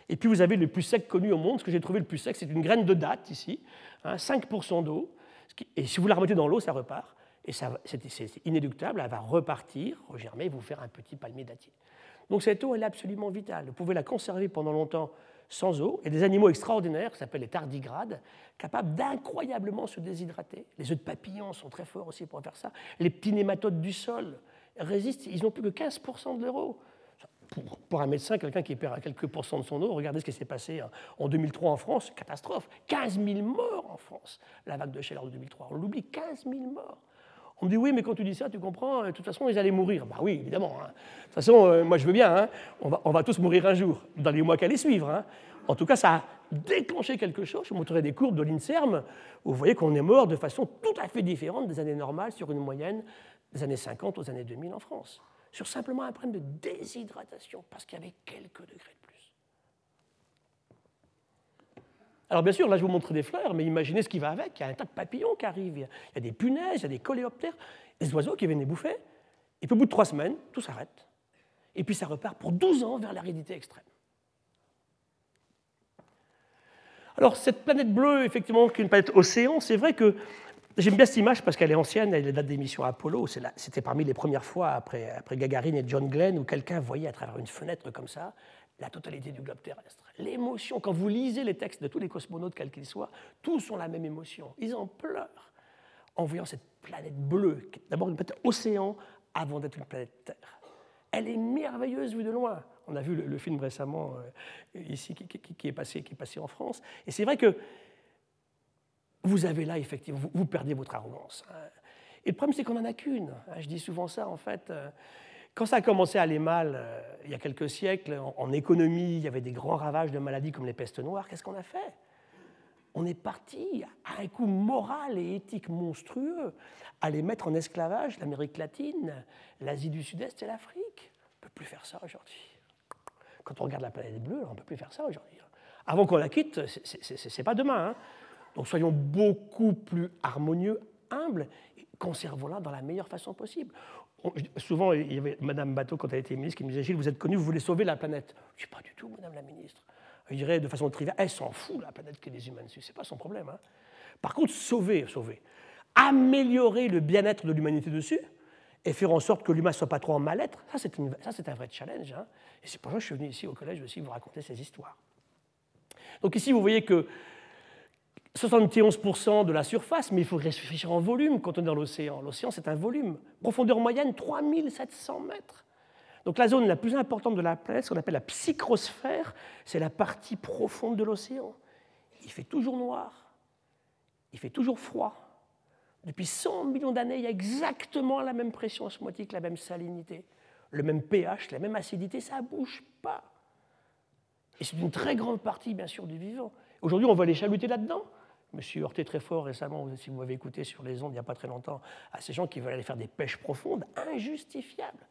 Et puis, vous avez le plus sec connu au monde. Ce que j'ai trouvé le plus sec, c'est une graine de date ici, 5% d'eau. Et si vous la remettez dans l'eau, ça repart. Et c'est inéluctable, elle va repartir, regermer, vous faire un petit palmier dattier. Donc cette eau, elle est absolument vitale. Vous pouvez la conserver pendant longtemps sans eau. Et des animaux extraordinaires, qui s'appellent les tardigrades, capables d'incroyablement se déshydrater. Les œufs de papillon sont très forts aussi pour faire ça. Les petits nématodes du sol résistent, ils n'ont plus que 15% de leur eau. Pour, un médecin, quelqu'un qui perd quelques pourcents de son eau, regardez ce qui s'est passé en 2003 en France, catastrophe. 15 000 morts en France, la vague de chaleur de 2003. On l'oublie, 15 000 morts. On me dit oui, mais quand tu dis ça, tu comprends, de toute façon, ils allaient mourir. Bah oui, évidemment. Hein. De toute façon, euh, moi je veux bien, hein. on, va, on, va, tous mourir un jour, dans les mois qui allaient suivre. Hein. En tout cas, ça a déclenché quelque chose. Je vous montrerai des courbes de l'INSERM où vous voyez qu'on est mort de façon tout à fait différente des années normales sur une moyenne des années 50 aux années 2000 en France. Sur simplement un problème de déshydratation, parce qu'il y avait quelques degrés de plus. Alors bien sûr, là je vous montre des fleurs, mais imaginez ce qui va avec. Il y a un tas de papillons qui arrivent, il y a des punaises, il y a des coléoptères, des oiseaux qui viennent les bouffer. Et puis au bout de trois semaines, tout s'arrête. Et puis ça repart pour 12 ans vers l'aridité extrême. Alors cette planète bleue, effectivement, qui est une planète océan, c'est vrai que j'aime bien cette image parce qu'elle est ancienne, elle date des missions Apollo. C'était parmi les premières fois après, après Gagarine et John Glenn où quelqu'un voyait à travers une fenêtre comme ça la totalité du globe terrestre. L'émotion, quand vous lisez les textes de tous les cosmonautes, quels qu'ils soient, tous ont la même émotion. Ils en pleurent en voyant cette planète bleue, qui est d'abord une planète océan avant d'être une planète Terre. Elle est merveilleuse vue de loin. On a vu le, film récemment euh, ici qui, est passé, qui est passé en France. Et c'est vrai que vous avez là, effectivement, vous, perdez votre arrogance. Hein. Et le problème, c'est qu'on n'en a qu'une. Hein. Je dis souvent ça, en fait. Euh, quand ça a commencé à aller mal, euh, il y a quelques siècles, en, économie, il y avait des grands ravages de maladies comme les pestes noires, qu'est-ce qu'on a fait? On est parti à un coup moral et éthique monstrueux à les mettre en esclavage l'Amérique latine, l'Asie du Sud-Est et l'Afrique. On ne peut plus faire ça aujourd'hui. Quand on regarde la planète bleue, on ne peut plus faire ça aujourd'hui. Avant qu'on la quitte, ce n'est pas demain. Hein. Donc soyons beaucoup plus harmonieux, humbles, conservons-la dans la meilleure façon possible souvent, il y avait Madame Bateau, quand elle était ministre, qui me disait Gilles, vous êtes connu, vous voulez sauver la planète. Je dis pas du tout, Madame la ministre. Je dirais de façon triviale elle s'en fout, la planète qui est des humains dessus. Ce n'est pas son problème. Hein. Par contre, sauver, sauver, améliorer le bien-être de l'humanité dessus et faire en sorte que l'humain ne soit pas trop en mal-être, ça c'est un vrai challenge. Hein. Et c'est pour ça que je suis venu ici au collège aussi vous raconter ces histoires. Donc ici, vous voyez que 71% de la surface, mais il faut réfléchir en volume quand on est dans l'océan. L'océan, c'est un volume. Profondeur moyenne, 3700 mètres. Donc la zone la plus importante de la planète, ce qu'on appelle la psychrosphère, c'est la partie profonde de l'océan. Il fait toujours noir, il fait toujours froid. Depuis 100 millions d'années, il y a exactement la même pression osmotique, la même salinité, le même pH, la même acidité, ça ne bouge pas. Et c'est une très grande partie, bien sûr, du vivant. Aujourd'hui, on va les chaluter là-dedans. Me suis heurté très fort récemment, si vous m'avez écouté sur les ondes il n'y a pas très longtemps, à ces gens qui veulent aller faire des pêches profondes injustifiables.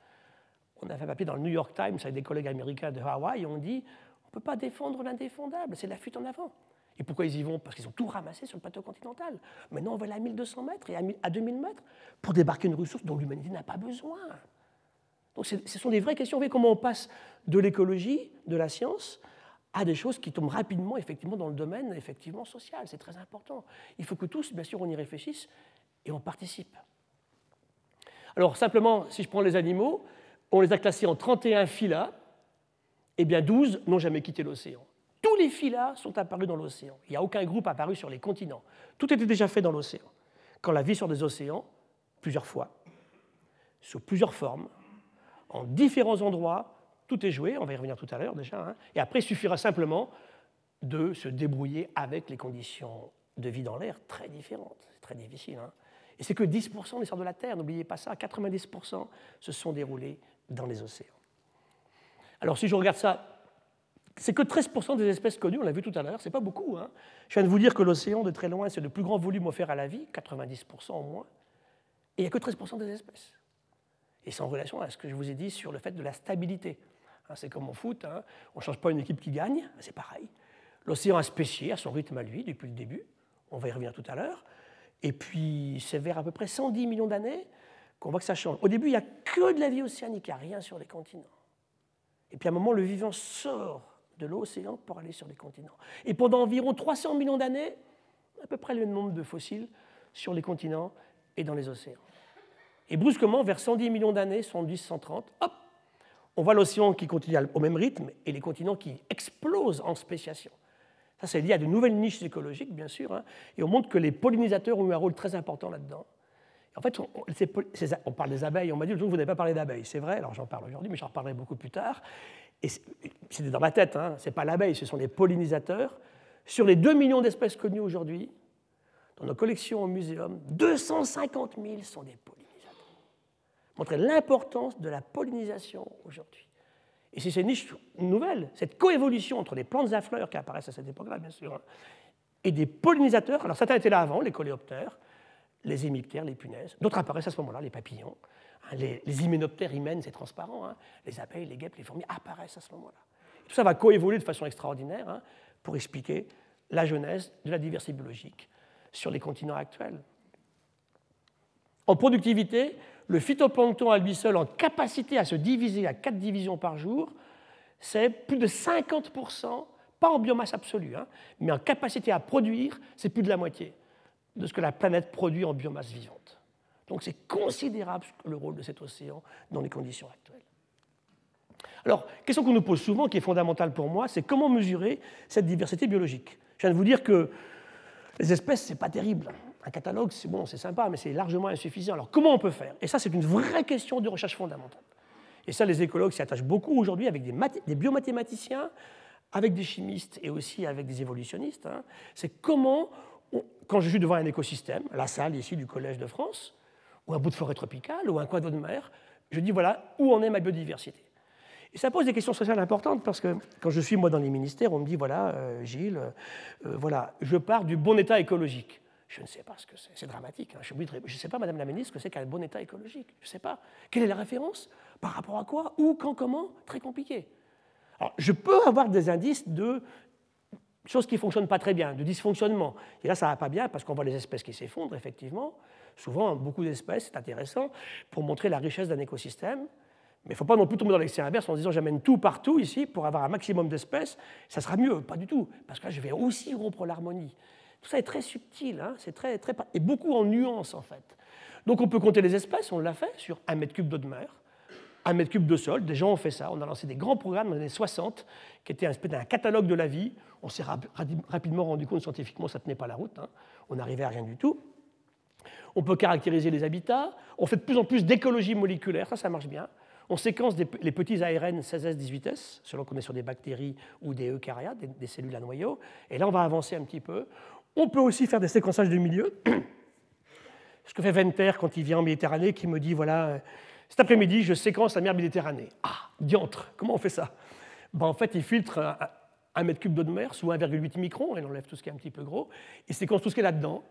On a fait un papier dans le New York Times avec des collègues américains de Hawaï on dit on ne peut pas défendre l'indéfendable, c'est la fuite en avant. Et pourquoi ils y vont? Parce qu'ils ont tout ramassé sur le plateau continental. Maintenant, on va aller à 1200 mètres et à 2000 mètres pour débarquer une ressource dont l'humanité n'a pas besoin. Donc ce sont des vraies questions. Vous voyez comment on passe de l'écologie, de la science, à des choses qui tombent rapidement effectivement dans le domaine effectivement social. C'est très important. Il faut que tous, bien sûr, on y réfléchisse et on participe. Alors simplement, si je prends les animaux, on les a classés en 31 phyla, et eh bien 12 n'ont jamais quitté l'océan. Tous les phyla sont apparus dans l'océan. Il n'y a aucun groupe apparu sur les continents. Tout était déjà fait dans l'océan. Quand la vie sur des océans, plusieurs fois, sous plusieurs formes, en différents endroits, tout est joué, on va y revenir tout à l'heure déjà. Hein. Et après, il suffira simplement de se débrouiller avec les conditions de vie dans l'air très différentes. C'est très difficile. Hein. Et c'est que 10% des sorts de la Terre, n'oubliez pas ça, 90% se sont déroulés dans les océans. Alors si je regarde ça, c'est que 13% des espèces connues, on l'a vu tout à l'heure, c'est pas beaucoup. Hein. Je viens de vous dire que l'océan, de très loin, c'est le plus grand volume offert à la vie, 90% au moins, et il n'y a que 13% des espèces. Et c'est en relation à ce que je vous ai dit sur le fait de la stabilité. Hein, c'est comme au foot, hein. on ne change pas une équipe qui gagne, c'est pareil. L'océan a spécié à son rythme à lui depuis le début, on va y revenir tout à l'heure. Et puis c'est vers à peu près 110 millions d'années qu'on voit que ça change. Au début, il n'y a que de la vie océanique, il n'y a rien sur les continents. Et puis à un moment, le vivant sort de l'océan pour aller sur les continents. Et pendant environ 300 millions d'années, à peu près le même nombre de fossiles sur les continents et dans les océans. Et brusquement, vers 110 millions d'années, 110, 130, hop, on voit l'océan qui continue au même rythme et les continents qui explosent en spéciation. Ça, c'est lié à de nouvelles niches écologiques, bien sûr, hein, et on montre que les pollinisateurs ont eu un rôle très important là-dedans. En fait, on, parle des abeilles. On m'a dit jour vous n'avez pas parlé d'abeilles. C'est vrai, alors j'en parle aujourd'hui, mais j'en reparlerai beaucoup plus tard. Et c'était dans ma tête, hein, ce n'est pas l'abeille, ce sont les pollinisateurs. Sur les 2 millions d'espèces connues aujourd'hui, dans nos collections au muséum, 250 000 sont des pollinisateurs. Montrer l'importance de la pollinisation aujourd'hui. Et c'est ces niches nouvelles, cette coévolution entre les plantes à fleurs qui apparaissent à cette époque-là, bien sûr, hein, et des pollinisateurs. Alors certains étaient là avant, les coléoptères, les hémiptères, les punaises. D'autres apparaissent à ce moment-là, les papillons. Hein, les, hyménoptères hymen, c'est transparent. Hein. Les abeilles, les guêpes, les fourmis apparaissent à ce moment-là. Tout ça va coévoluer de façon extraordinaire pour expliquer la genèse de la diversité biologique sur les continents actuels. En productivité, le phytoplancton à lui seul, en capacité à se diviser à quatre divisions par jour, c'est plus de 50%, pas en biomasse absolue, mais en capacité à produire, c'est plus de la moitié de ce que la planète produit en biomasse vivante. Donc c'est considérable le rôle de cet océan dans les conditions actuelles. Alors, question qu'on nous pose souvent, qui est fondamentale pour moi, c'est comment mesurer cette diversité biologique? Je viens de vous dire que les espèces, ce n'est pas terrible. Un catalogue, c'est bon, c'est sympa, mais c'est largement insuffisant. Alors, comment on peut faire? Et ça, c'est une vraie question de recherche fondamentale. Et ça, les écologues s'y attachent beaucoup aujourd'hui avec des, biomathématiciens, avec des chimistes et aussi avec des évolutionnistes. Hein. C'est comment quand je suis devant un écosystème, la salle ici du Collège de France, ou un bout de forêt tropicale, ou un coin de mer, je dis voilà où en est ma biodiversité. Et ça pose des questions sociales importantes parce que quand je suis moi dans les ministères, on me dit voilà, euh, Gilles, euh, voilà, je pars du bon état écologique. Je ne sais pas ce que c'est, c'est dramatique. Hein. Je ne sais pas, Madame la Ministre, ce que c'est qu'un bon état écologique. Je ne sais pas. Quelle est la référence Par rapport à quoi Où Quand Comment? Très compliqué. Alors, je peux avoir des indices de chose qui ne fonctionne pas très bien, de dysfonctionnement. Et là, ça ne va pas bien parce qu'on voit les espèces qui s'effondrent, effectivement. Souvent, beaucoup d'espèces, c'est intéressant pour montrer la richesse d'un écosystème. Mais il ne faut pas non plus tomber dans l'excès inverse en disant j'amène tout partout ici pour avoir un maximum d'espèces. Ça sera mieux, pas du tout, parce que là, je vais aussi rompre l'harmonie. Tout ça est très subtil, hein, c'est très, très, et beaucoup en nuances en fait. Donc on peut compter les espèces, on l'a fait sur un mètre cube d'eau de mer un mètre cube de sol. Des gens ont fait ça. On a lancé des grands programmes dans les années 60 qui étaient un catalogue de la vie. On s'est rapidement rendu compte scientifiquement que ça ne tenait pas la route. Hein. On n'arrivait à rien du tout. On peut caractériser les habitats. On fait de plus en plus d'écologie moléculaire. Ça, ça marche bien. On séquence les petits ARN 16S, 18S, selon qu'on est sur des bactéries ou des eucaryotes, des, cellules à noyau. Et là, on va avancer un petit peu. On peut aussi faire des séquençages de milieu. Ce que fait Venter quand il vient en Méditerranée, qui me dit voilà, cet après-midi, je séquence la mer Méditerranée. Ah, diantre, comment on fait ça? Ben, En fait, il filtre un, mètre cube d'eau de mer sous 1,8 micron, il enlève tout ce qui est un petit peu gros, il séquence tout ce qui est là-dedans.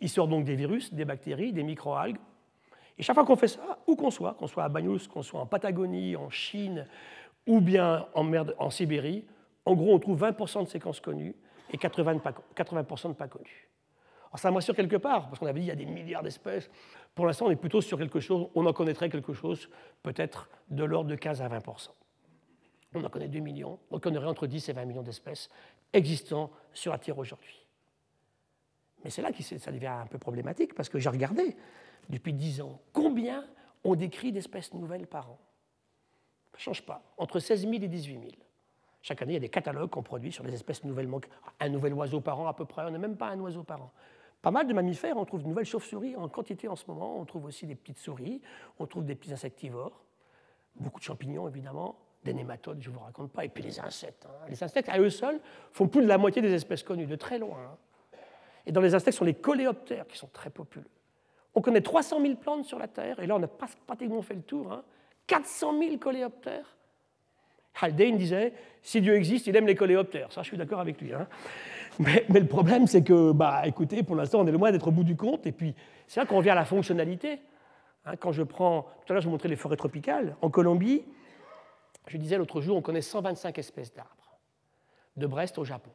Il sort donc des virus, des bactéries, des microalgues. Et chaque fois qu'on fait ça, où qu'on soit, qu'on soit à Bagnous, qu'on soit en Patagonie, en Chine, ou bien en, mer, en Sibérie, en gros, on trouve 20% de séquences connues et 80%, 80 de pas connues. Alors ça m'assure quelque part, parce qu'on avait dit qu'il y a des milliards d'espèces. Pour l'instant, on est plutôt sur quelque chose, on en connaîtrait quelque chose peut-être de l'ordre de 15 à 20% On en connaît 2 millions, donc on aurait entre 10 et 20 millions d'espèces existant sur la Terre aujourd'hui. Mais c'est là que ça devient un peu problématique, parce que j'ai regardé depuis 10 ans combien on décrit d'espèces nouvelles par an. Ça ne change pas, entre 16 000 et 18 000. Chaque année, il y a des catalogues qu'on produit sur les espèces nouvellement. Un nouvel oiseau par an à peu près, on n'est même pas un oiseau par an. Pas mal de mammifères, on trouve de nouvelles chauves-souris en quantité en ce moment, on trouve aussi des petites souris, on trouve des petits insectivores, beaucoup de champignons évidemment, des nématodes, je ne vous raconte pas, et puis les insectes. Hein. Les insectes, à eux seuls, font plus de la moitié des espèces connues, de très loin. Hein. Et dans les insectes, ce sont les coléoptères qui sont très populaires. On connaît 300 000 plantes sur la Terre, et là, on a pratiquement fait le tour. 400 000 coléoptères. Haldane disait si Dieu existe, il aime les coléoptères. Ça, je suis d'accord avec lui. Hein. Mais, le problème, c'est que, bah, écoutez, pour l'instant, on est loin d'être au bout du compte. Et puis, c'est là qu'on revient à la fonctionnalité. Hein. quand je prends. Tout à l'heure, je vous montrais les forêts tropicales. En Colombie, je disais l'autre jour, on connaît 125 espèces d'arbres, de Brest au Japon.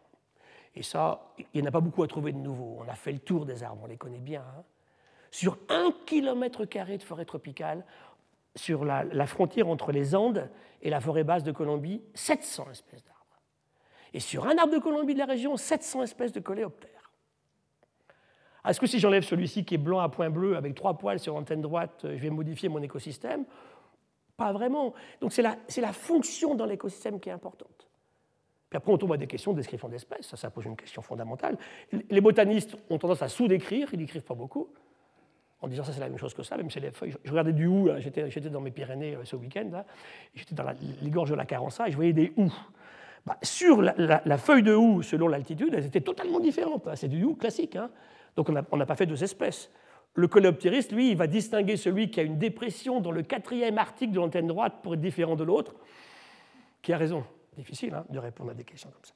Et ça, il n'y en a pas beaucoup à trouver de nouveau. On a fait le tour des arbres, on les connaît bien. Hein. Sur un kilomètre carré de forêt tropicale, sur la, frontière entre les Andes et la forêt basse de Colombie, 700 espèces d'arbres. Et sur un arbre de Colombie de la région, 700 espèces de coléoptères. Est-ce que si j'enlève celui-ci qui est blanc à point bleu avec trois poils sur l'antenne droite, je vais modifier mon écosystème? Pas vraiment. Donc c'est la, la fonction dans l'écosystème qui est importante. Puis après, on tombe à des questions de description d'espèces. Ça, ça pose une question fondamentale. Les botanistes ont tendance à sous-décrire, ils n'écrivent pas beaucoup, en disant ça, c'est la même chose que ça, même si les feuilles. Je regardais du hou, j'étais dans mes Pyrénées euh, ce week-end, j'étais dans les gorges de la Carença et je voyais des houes. Bah, sur la, feuille de houx, selon l'altitude, elles étaient totalement différentes. Hein. C'est du houx classique. Hein. Donc on n'a pas fait deux espèces. Le coléoptériste, lui, il va distinguer celui qui a une dépression dans le quatrième article de l'antenne droite pour être différent de l'autre. Qui a raison Difficile hein, de répondre à des questions comme ça.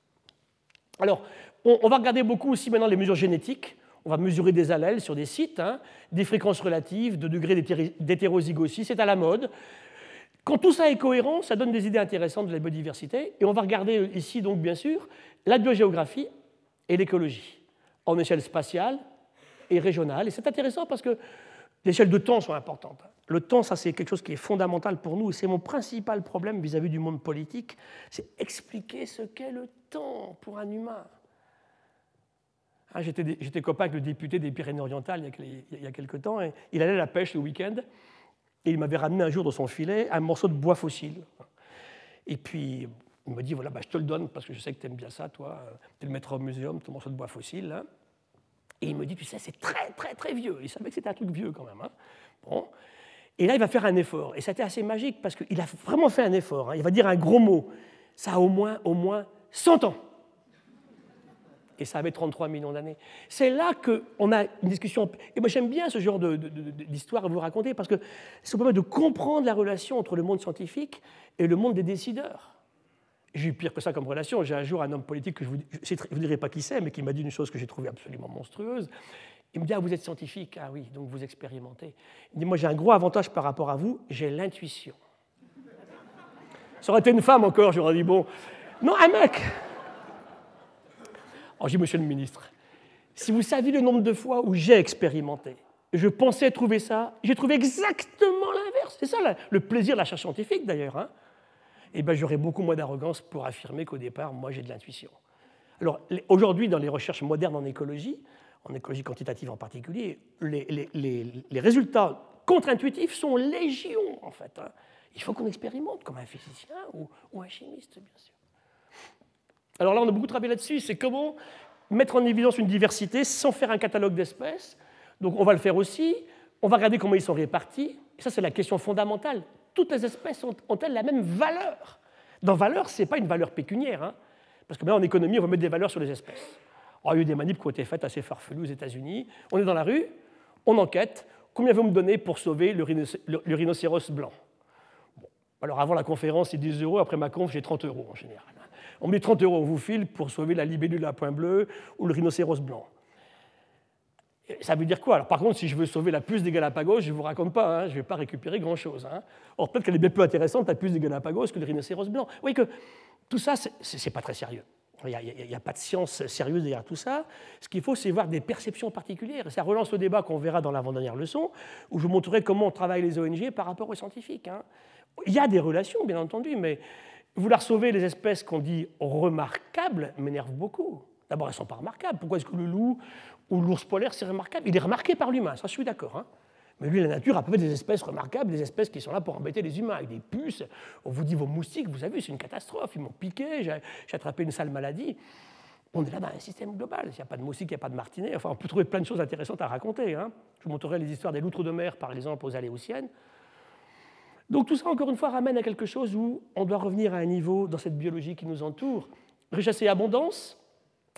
Alors, on, va regarder beaucoup aussi maintenant les mesures génétiques. On va mesurer des allèles sur des sites, des fréquences relatives, de degrés d'hétérozygosie, c'est à la mode. Quand tout ça est cohérent, ça donne des idées intéressantes de la biodiversité. Et on va regarder ici, donc, bien sûr, la biogéographie et l'écologie, en échelle spatiale et régionale. Et c'est intéressant parce que les échelles de temps sont importantes. Le temps, ça, c'est quelque chose qui est fondamental pour nous. C'est mon principal problème vis-à-vis du monde politique, c'est expliquer ce qu'est le temps pour un humain. Ah, j'étais copain avec le député des Pyrénées-Orientales il y a quelques temps, il allait à la pêche le week-end. Et il m'avait ramené un jour dans son filet un morceau de bois fossile. Et puis, il me dit, voilà, bah, je te le donne parce que je sais que tu aimes bien ça, toi. Tu le mettras au muséum, ton morceau de bois fossile. Et il me dit, tu sais, c'est très, très, très vieux. Il savait que c'était un truc vieux quand même. Hein. Bon. Et là, il va faire un effort. Et c'était assez magique parce qu'il a vraiment fait un effort. Hein. Il va dire un gros mot. Ça a au moins, au moins 100 ans et ça avait 33 millions d'années. C'est là qu'on a une discussion. Et moi, j'aime bien ce genre d'histoire à vous raconter parce que ça permet de comprendre la relation entre le monde scientifique et le monde des décideurs. J'ai eu pire que ça comme relation. J'ai un jour un homme politique que je ne vous, dirai pas qui c'est, mais qui m'a dit une chose que j'ai trouvée absolument monstrueuse. Il me dit Ah, vous êtes scientifique Ah oui, donc vous expérimentez. Il me dit Moi, j'ai un gros avantage par rapport à vous, j'ai l'intuition. Ça aurait été une femme encore, j'aurais dit Bon. Non, un mec alors j'ai monsieur le ministre, si vous saviez le nombre de fois où j'ai expérimenté, je pensais trouver ça, j'ai trouvé exactement l'inverse. C'est ça le plaisir de la recherche scientifique d'ailleurs. Hein. Eh ben, j'aurais beaucoup moins d'arrogance pour affirmer qu'au départ, moi, j'ai de l'intuition. Alors aujourd'hui, dans les recherches modernes en écologie, en écologie quantitative en particulier, les, résultats contre-intuitifs sont légion en fait. Hein. Il faut qu'on expérimente comme un physicien ou un chimiste, bien sûr. Alors là, on a beaucoup travaillé là-dessus, c'est comment mettre en évidence une diversité sans faire un catalogue d'espèces. Donc on va le faire aussi, on va regarder comment ils sont répartis. Et ça, c'est la question fondamentale. Toutes les espèces ont-elles la même valeur? Dans valeur, ce n'est pas une valeur pécuniaire, hein. parce que maintenant en économie, on va mettre des valeurs sur les espèces. il y a eu des manips qui ont été faites assez farfelues aux États-Unis. On est dans la rue, on enquête. Combien vous me donner pour sauver le, rhinocéros blanc? Alors avant la conférence, c'est 10 euros. Après ma conf, j'ai 30 euros en général on met 30 euros, on vous file pour sauver la libellule à point bleu ou le rhinocéros blanc. Ça veut dire quoi? Alors, Par contre, si je veux sauver la puce des Galapagos, je ne vous raconte pas, hein, je ne vais pas récupérer grand-chose. Hein. Or, peut-être qu'elle est bien plus intéressante, la puce des Galapagos, que le rhinocéros blanc. Vous voyez que tout ça, ce n'est pas très sérieux. Il n'y a, pas de science sérieuse derrière tout ça. Ce qu'il faut, c'est voir des perceptions particulières. ça relance le débat qu'on verra dans l'avant-dernière leçon, où je vous montrerai comment on travaille les ONG par rapport aux scientifiques. Hein. Il y a des relations, bien entendu, mais Vouloir sauver les espèces qu'on dit remarquables m'énerve beaucoup. D'abord, elles ne sont pas remarquables. Pourquoi est-ce que le loup ou l'ours polaire, c'est remarquable? Il est remarqué par l'humain, ça je suis d'accord. Hein. Mais lui, la nature a pas des espèces remarquables, des espèces qui sont là pour embêter les humains, avec des puces. On vous dit vos moustiques, vous avez vu, c'est une catastrophe. Ils m'ont piqué, j'ai attrapé une sale maladie. On est là dans un système global. Il n'y a pas de moustiques, il n'y a pas de martinets. Enfin, on peut trouver plein de choses intéressantes à raconter. Hein. Je vous montrerai les histoires des loutres de mer, par exemple, aux Aléoutiennes. Donc tout ça, encore une fois, ramène à quelque chose où on doit revenir à un niveau dans cette biologie qui nous entoure. Richesse et abondance.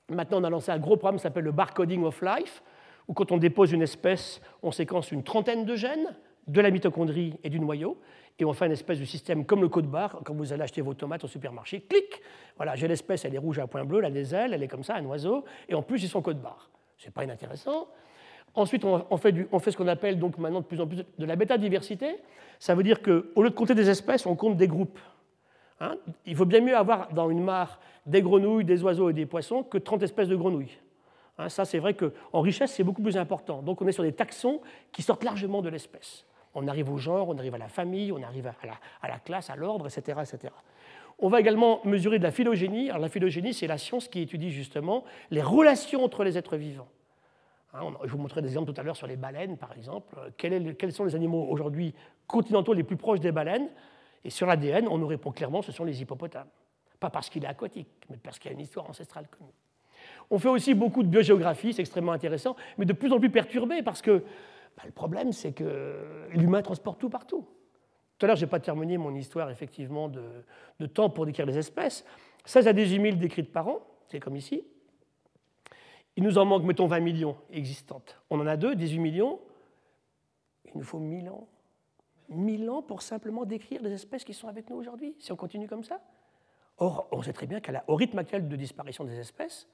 Maintenant, on a lancé un gros programme qui s'appelle le barcoding of life, où quand on dépose une espèce, on séquence une trentaine de gènes de la mitochondrie et du noyau, et on fait une espèce de système comme le code barre, quand vous allez acheter vos tomates au supermarché, clic, voilà, j'ai l'espèce, elle est rouge à point bleu, elle a des ailes, elle est comme ça, un oiseau, et en plus, ils sont code barre. C'est pas inintéressant. Ensuite, on fait, ce qu'on appelle donc maintenant de plus en plus de la bêta-diversité. Ça veut dire qu'au lieu de compter des espèces, on compte des groupes. Hein? Il vaut bien mieux avoir dans une mare des grenouilles, des oiseaux et des poissons que 30 espèces de grenouilles. Hein? ça, c'est vrai qu'en richesse, c'est beaucoup plus important. Donc, on est sur des taxons qui sortent largement de l'espèce. On arrive au genre, on arrive à la famille, on arrive à la, classe, à l'ordre, etc., etc. On va également mesurer de la phylogénie. Alors, la phylogénie, c'est la science qui étudie justement les relations entre les êtres vivants. Hein, je vous montrerai des exemples tout à l'heure sur les baleines, par exemple. quels sont les animaux aujourd'hui continentaux les plus proches des baleines? Et sur l'ADN, on nous répond clairement ce sont les hippopotames. Pas parce qu'il est aquatique, mais parce qu'il y a une histoire ancestrale connue. On fait aussi beaucoup de biogéographie, c'est extrêmement intéressant, mais de plus en plus perturbé parce que bah, le problème, c'est que l'humain transporte tout partout. Tout à l'heure, je n'ai pas terminé mon histoire effectivement de, temps pour décrire les espèces. 16 à 18 000 décrites par an, c'est comme ici. Il nous en manque, mettons, 20 millions existantes. On en a deux, 18 millions. Il nous faut 1000 ans. 1000 ans pour simplement décrire les espèces qui sont avec nous aujourd'hui, si on continue comme ça. Or, on sait très bien qu'au rythme actuel de disparition des espèces,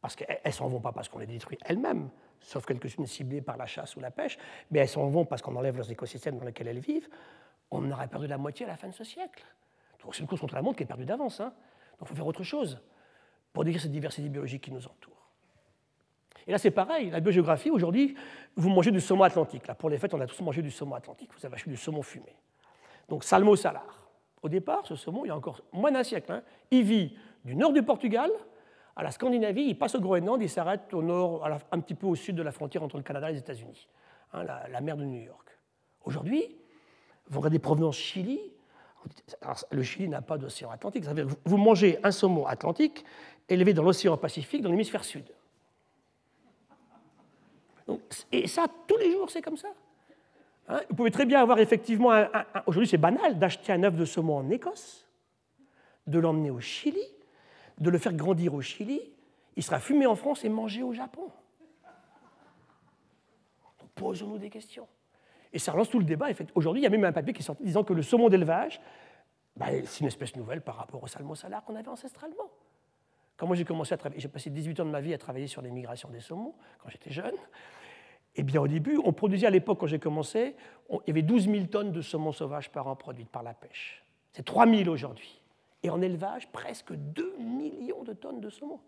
parce qu'elles ne s'en vont pas parce qu'on les détruit elles-mêmes, sauf quelques-unes ciblées par la chasse ou la pêche, mais elles s'en vont parce qu'on enlève leurs écosystèmes dans lesquels elles vivent, on aurait perdu la moitié à la fin de ce siècle. Donc c'est une course contre la montre qui est perdue d'avance. Hein. Donc il faut faire autre chose pour décrire cette diversité biologique qui nous entoure. Et là, c'est pareil, la biogéographie, aujourd'hui, vous mangez du saumon atlantique. Là, pour les fêtes, on a tous mangé du saumon atlantique. Vous avez acheté du saumon fumé. Donc, salmo salar. Au départ, ce saumon, il y a encore moins d'un siècle, hein, il vit du nord du Portugal à la Scandinavie, il passe au Groenland, il s'arrête au nord, un petit peu au sud de la frontière entre le Canada et les États-Unis, hein, la, mer de New York. Aujourd'hui, vous regardez provenance Chili, le Chili n'a pas d'océan Atlantique, vous mangez un saumon atlantique élevé dans l'océan Pacifique, dans l'hémisphère sud. Et ça, tous les jours, c'est comme ça. Hein, vous pouvez très bien avoir effectivement, aujourd'hui c'est banal, d'acheter un œuf de saumon en Écosse, de l'emmener au Chili, de le faire grandir au Chili, il sera fumé en France et mangé au Japon. Posons-nous des questions. Et ça relance tout le débat. Aujourd'hui, il y a même un papier qui est disant que le saumon d'élevage, bah, c'est une espèce nouvelle par rapport au salmon salar qu'on avait ancestralement. Quand moi j'ai commencé à travailler, j'ai passé 18 ans de ma vie à travailler sur les migrations des saumons quand j'étais jeune. Eh bien, au début, on produisait à l'époque, quand j'ai commencé, il y avait 12 000 tonnes de saumon sauvage par an produites par la pêche. C'est 3 000 aujourd'hui et en élevage, presque 2 millions de tonnes de saumon.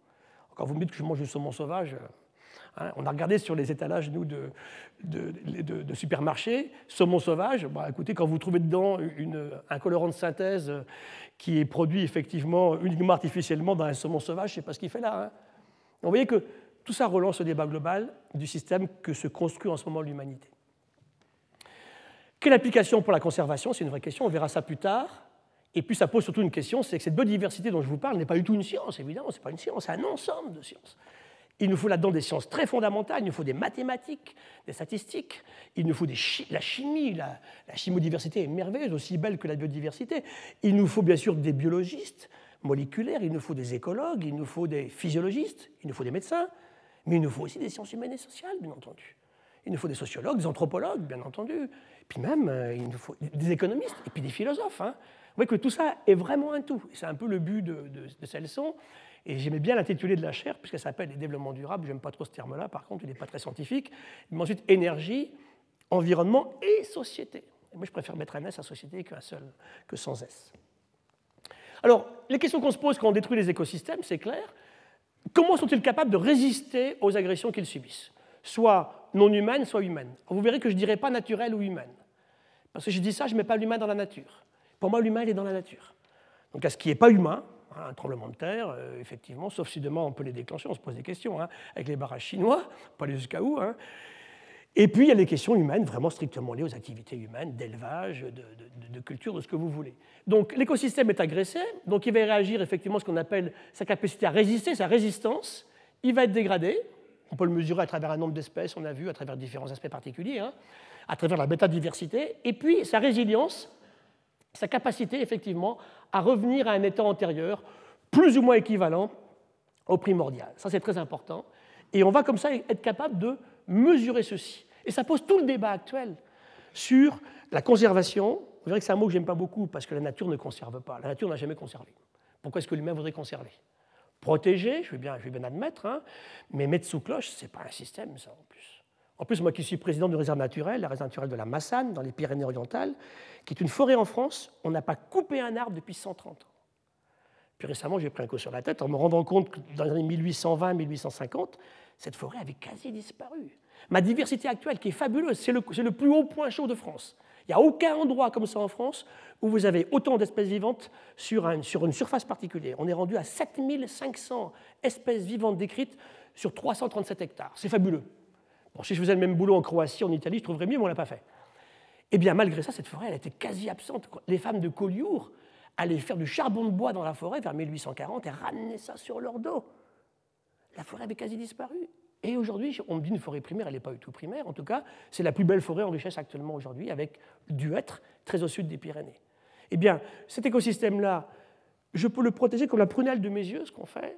Quand vous me dites que je mange du saumon sauvage, hein, on a regardé sur les étalages, nous, de, supermarchés, saumon sauvage, bah, écoutez, quand vous trouvez dedans un colorant de synthèse qui est produit effectivement uniquement artificiellement dans un saumon sauvage, je ne sais pas ce qu'il fait là. Hein. vous voyez que tout ça relance le débat global du système que se construit en ce moment l'humanité. Quelle application pour la conservation? C'est une vraie question, on verra ça plus tard. Et puis ça pose surtout une question, c'est que cette biodiversité dont je vous parle n'est pas du tout une science, évidemment, ce n'est pas une science, c'est un ensemble de sciences. Il nous faut là-dedans des sciences très fondamentales, il nous faut des mathématiques, des statistiques, il nous faut la chimie, la, la chimodiversité est merveilleuse, aussi belle que la biodiversité. Il nous faut bien sûr des biologistes moléculaires, il nous faut des écologues, il nous faut des physiologistes, il nous faut des médecins, mais il nous faut aussi des sciences humaines et sociales, bien entendu. Il nous faut des sociologues, des anthropologues, bien entendu, puis même euh, il nous faut des économistes, et puis des philosophes. Hein voyez que tout ça est vraiment un tout. C'est un peu le but de, de, ces leçons. Et j'aimais bien l'intitulé de la chaire, puisqu'elle s'appelle les développements durables. J'aime pas trop ce terme-là, par contre, il n'est pas très scientifique. Mais ensuite, énergie, environnement et société. Et moi, je préfère mettre un S à société qu'un seul, que sans S. Alors, les questions qu'on se pose quand on détruit les écosystèmes, c'est clair. Comment sont-ils capables de résister aux agressions qu'ils subissent Soit non humaines, soit humaines? Vous verrez que je ne dirais pas naturelles ou humaines. Parce que je dis ça, je ne mets pas l'humain dans la nature. Pour moi, l'humain, il est dans la nature. Donc, à ce qui n'est pas humain, hein, un tremblement de terre, euh, effectivement, sauf si demain on peut les déclencher, on se pose des questions, hein, avec les barrages chinois, pas aller jusqu'à où. Hein? Et puis, il y a les questions humaines, vraiment strictement liées aux activités humaines, d'élevage, de, culture, de ce que vous voulez. Donc, l'écosystème est agressé, donc il va réagir effectivement ce qu'on appelle sa capacité à résister, sa résistance. Il va être dégradé, on peut le mesurer à travers un nombre d'espèces, on a vu, à travers différents aspects particuliers, à travers la bêta-diversité, et puis sa résilience, sa capacité effectivement à revenir à un état antérieur plus ou moins équivalent au primordial. Ça, c'est très important. Et on va comme ça être capable de mesurer ceci. Et ça pose tout le débat actuel sur la conservation. Vous verrez que c'est un mot que j'aime pas beaucoup parce que la nature ne conserve pas. La nature n'a jamais conservé. Pourquoi est-ce que l'humain voudrait conserver? Protéger, je vais bien, je vais bien admettre, hein, mais mettre sous cloche, ce n'est pas un système, ça en plus. En plus, moi qui suis président d'une réserve naturelle, la réserve naturelle de la Massane, dans les Pyrénées-Orientales, qui est une forêt en France, on n'a pas coupé un arbre depuis 130 ans. Puis récemment, j'ai pris un coup sur la tête en me rendant compte que dans les années 1820-1850, cette forêt avait quasi disparu. Ma diversité actuelle, qui est fabuleuse, c'est le, plus haut point chaud de France. Il n'y a aucun endroit comme ça en France où vous avez autant d'espèces vivantes sur, une surface particulière. On est rendu à 7500 espèces vivantes décrites sur 337 hectares. C'est fabuleux. Bon, si je faisais le même boulot en Croatie, en Italie, je trouverais mieux, mais on ne l'a pas fait. Eh bien, malgré ça, cette forêt, elle était quasi absente. Les femmes de Collioure allaient faire du charbon de bois dans la forêt vers 1840 et ramener ça sur leur dos. La forêt avait quasi disparu. Et aujourd'hui, on me dit une forêt primaire, elle n'est pas du tout primaire. En tout cas, c'est la plus belle forêt en richesse actuellement aujourd'hui, avec du hêtre très au sud des Pyrénées. Eh bien, cet écosystème-là, je peux le protéger comme la prunelle de mes yeux, ce qu'on fait,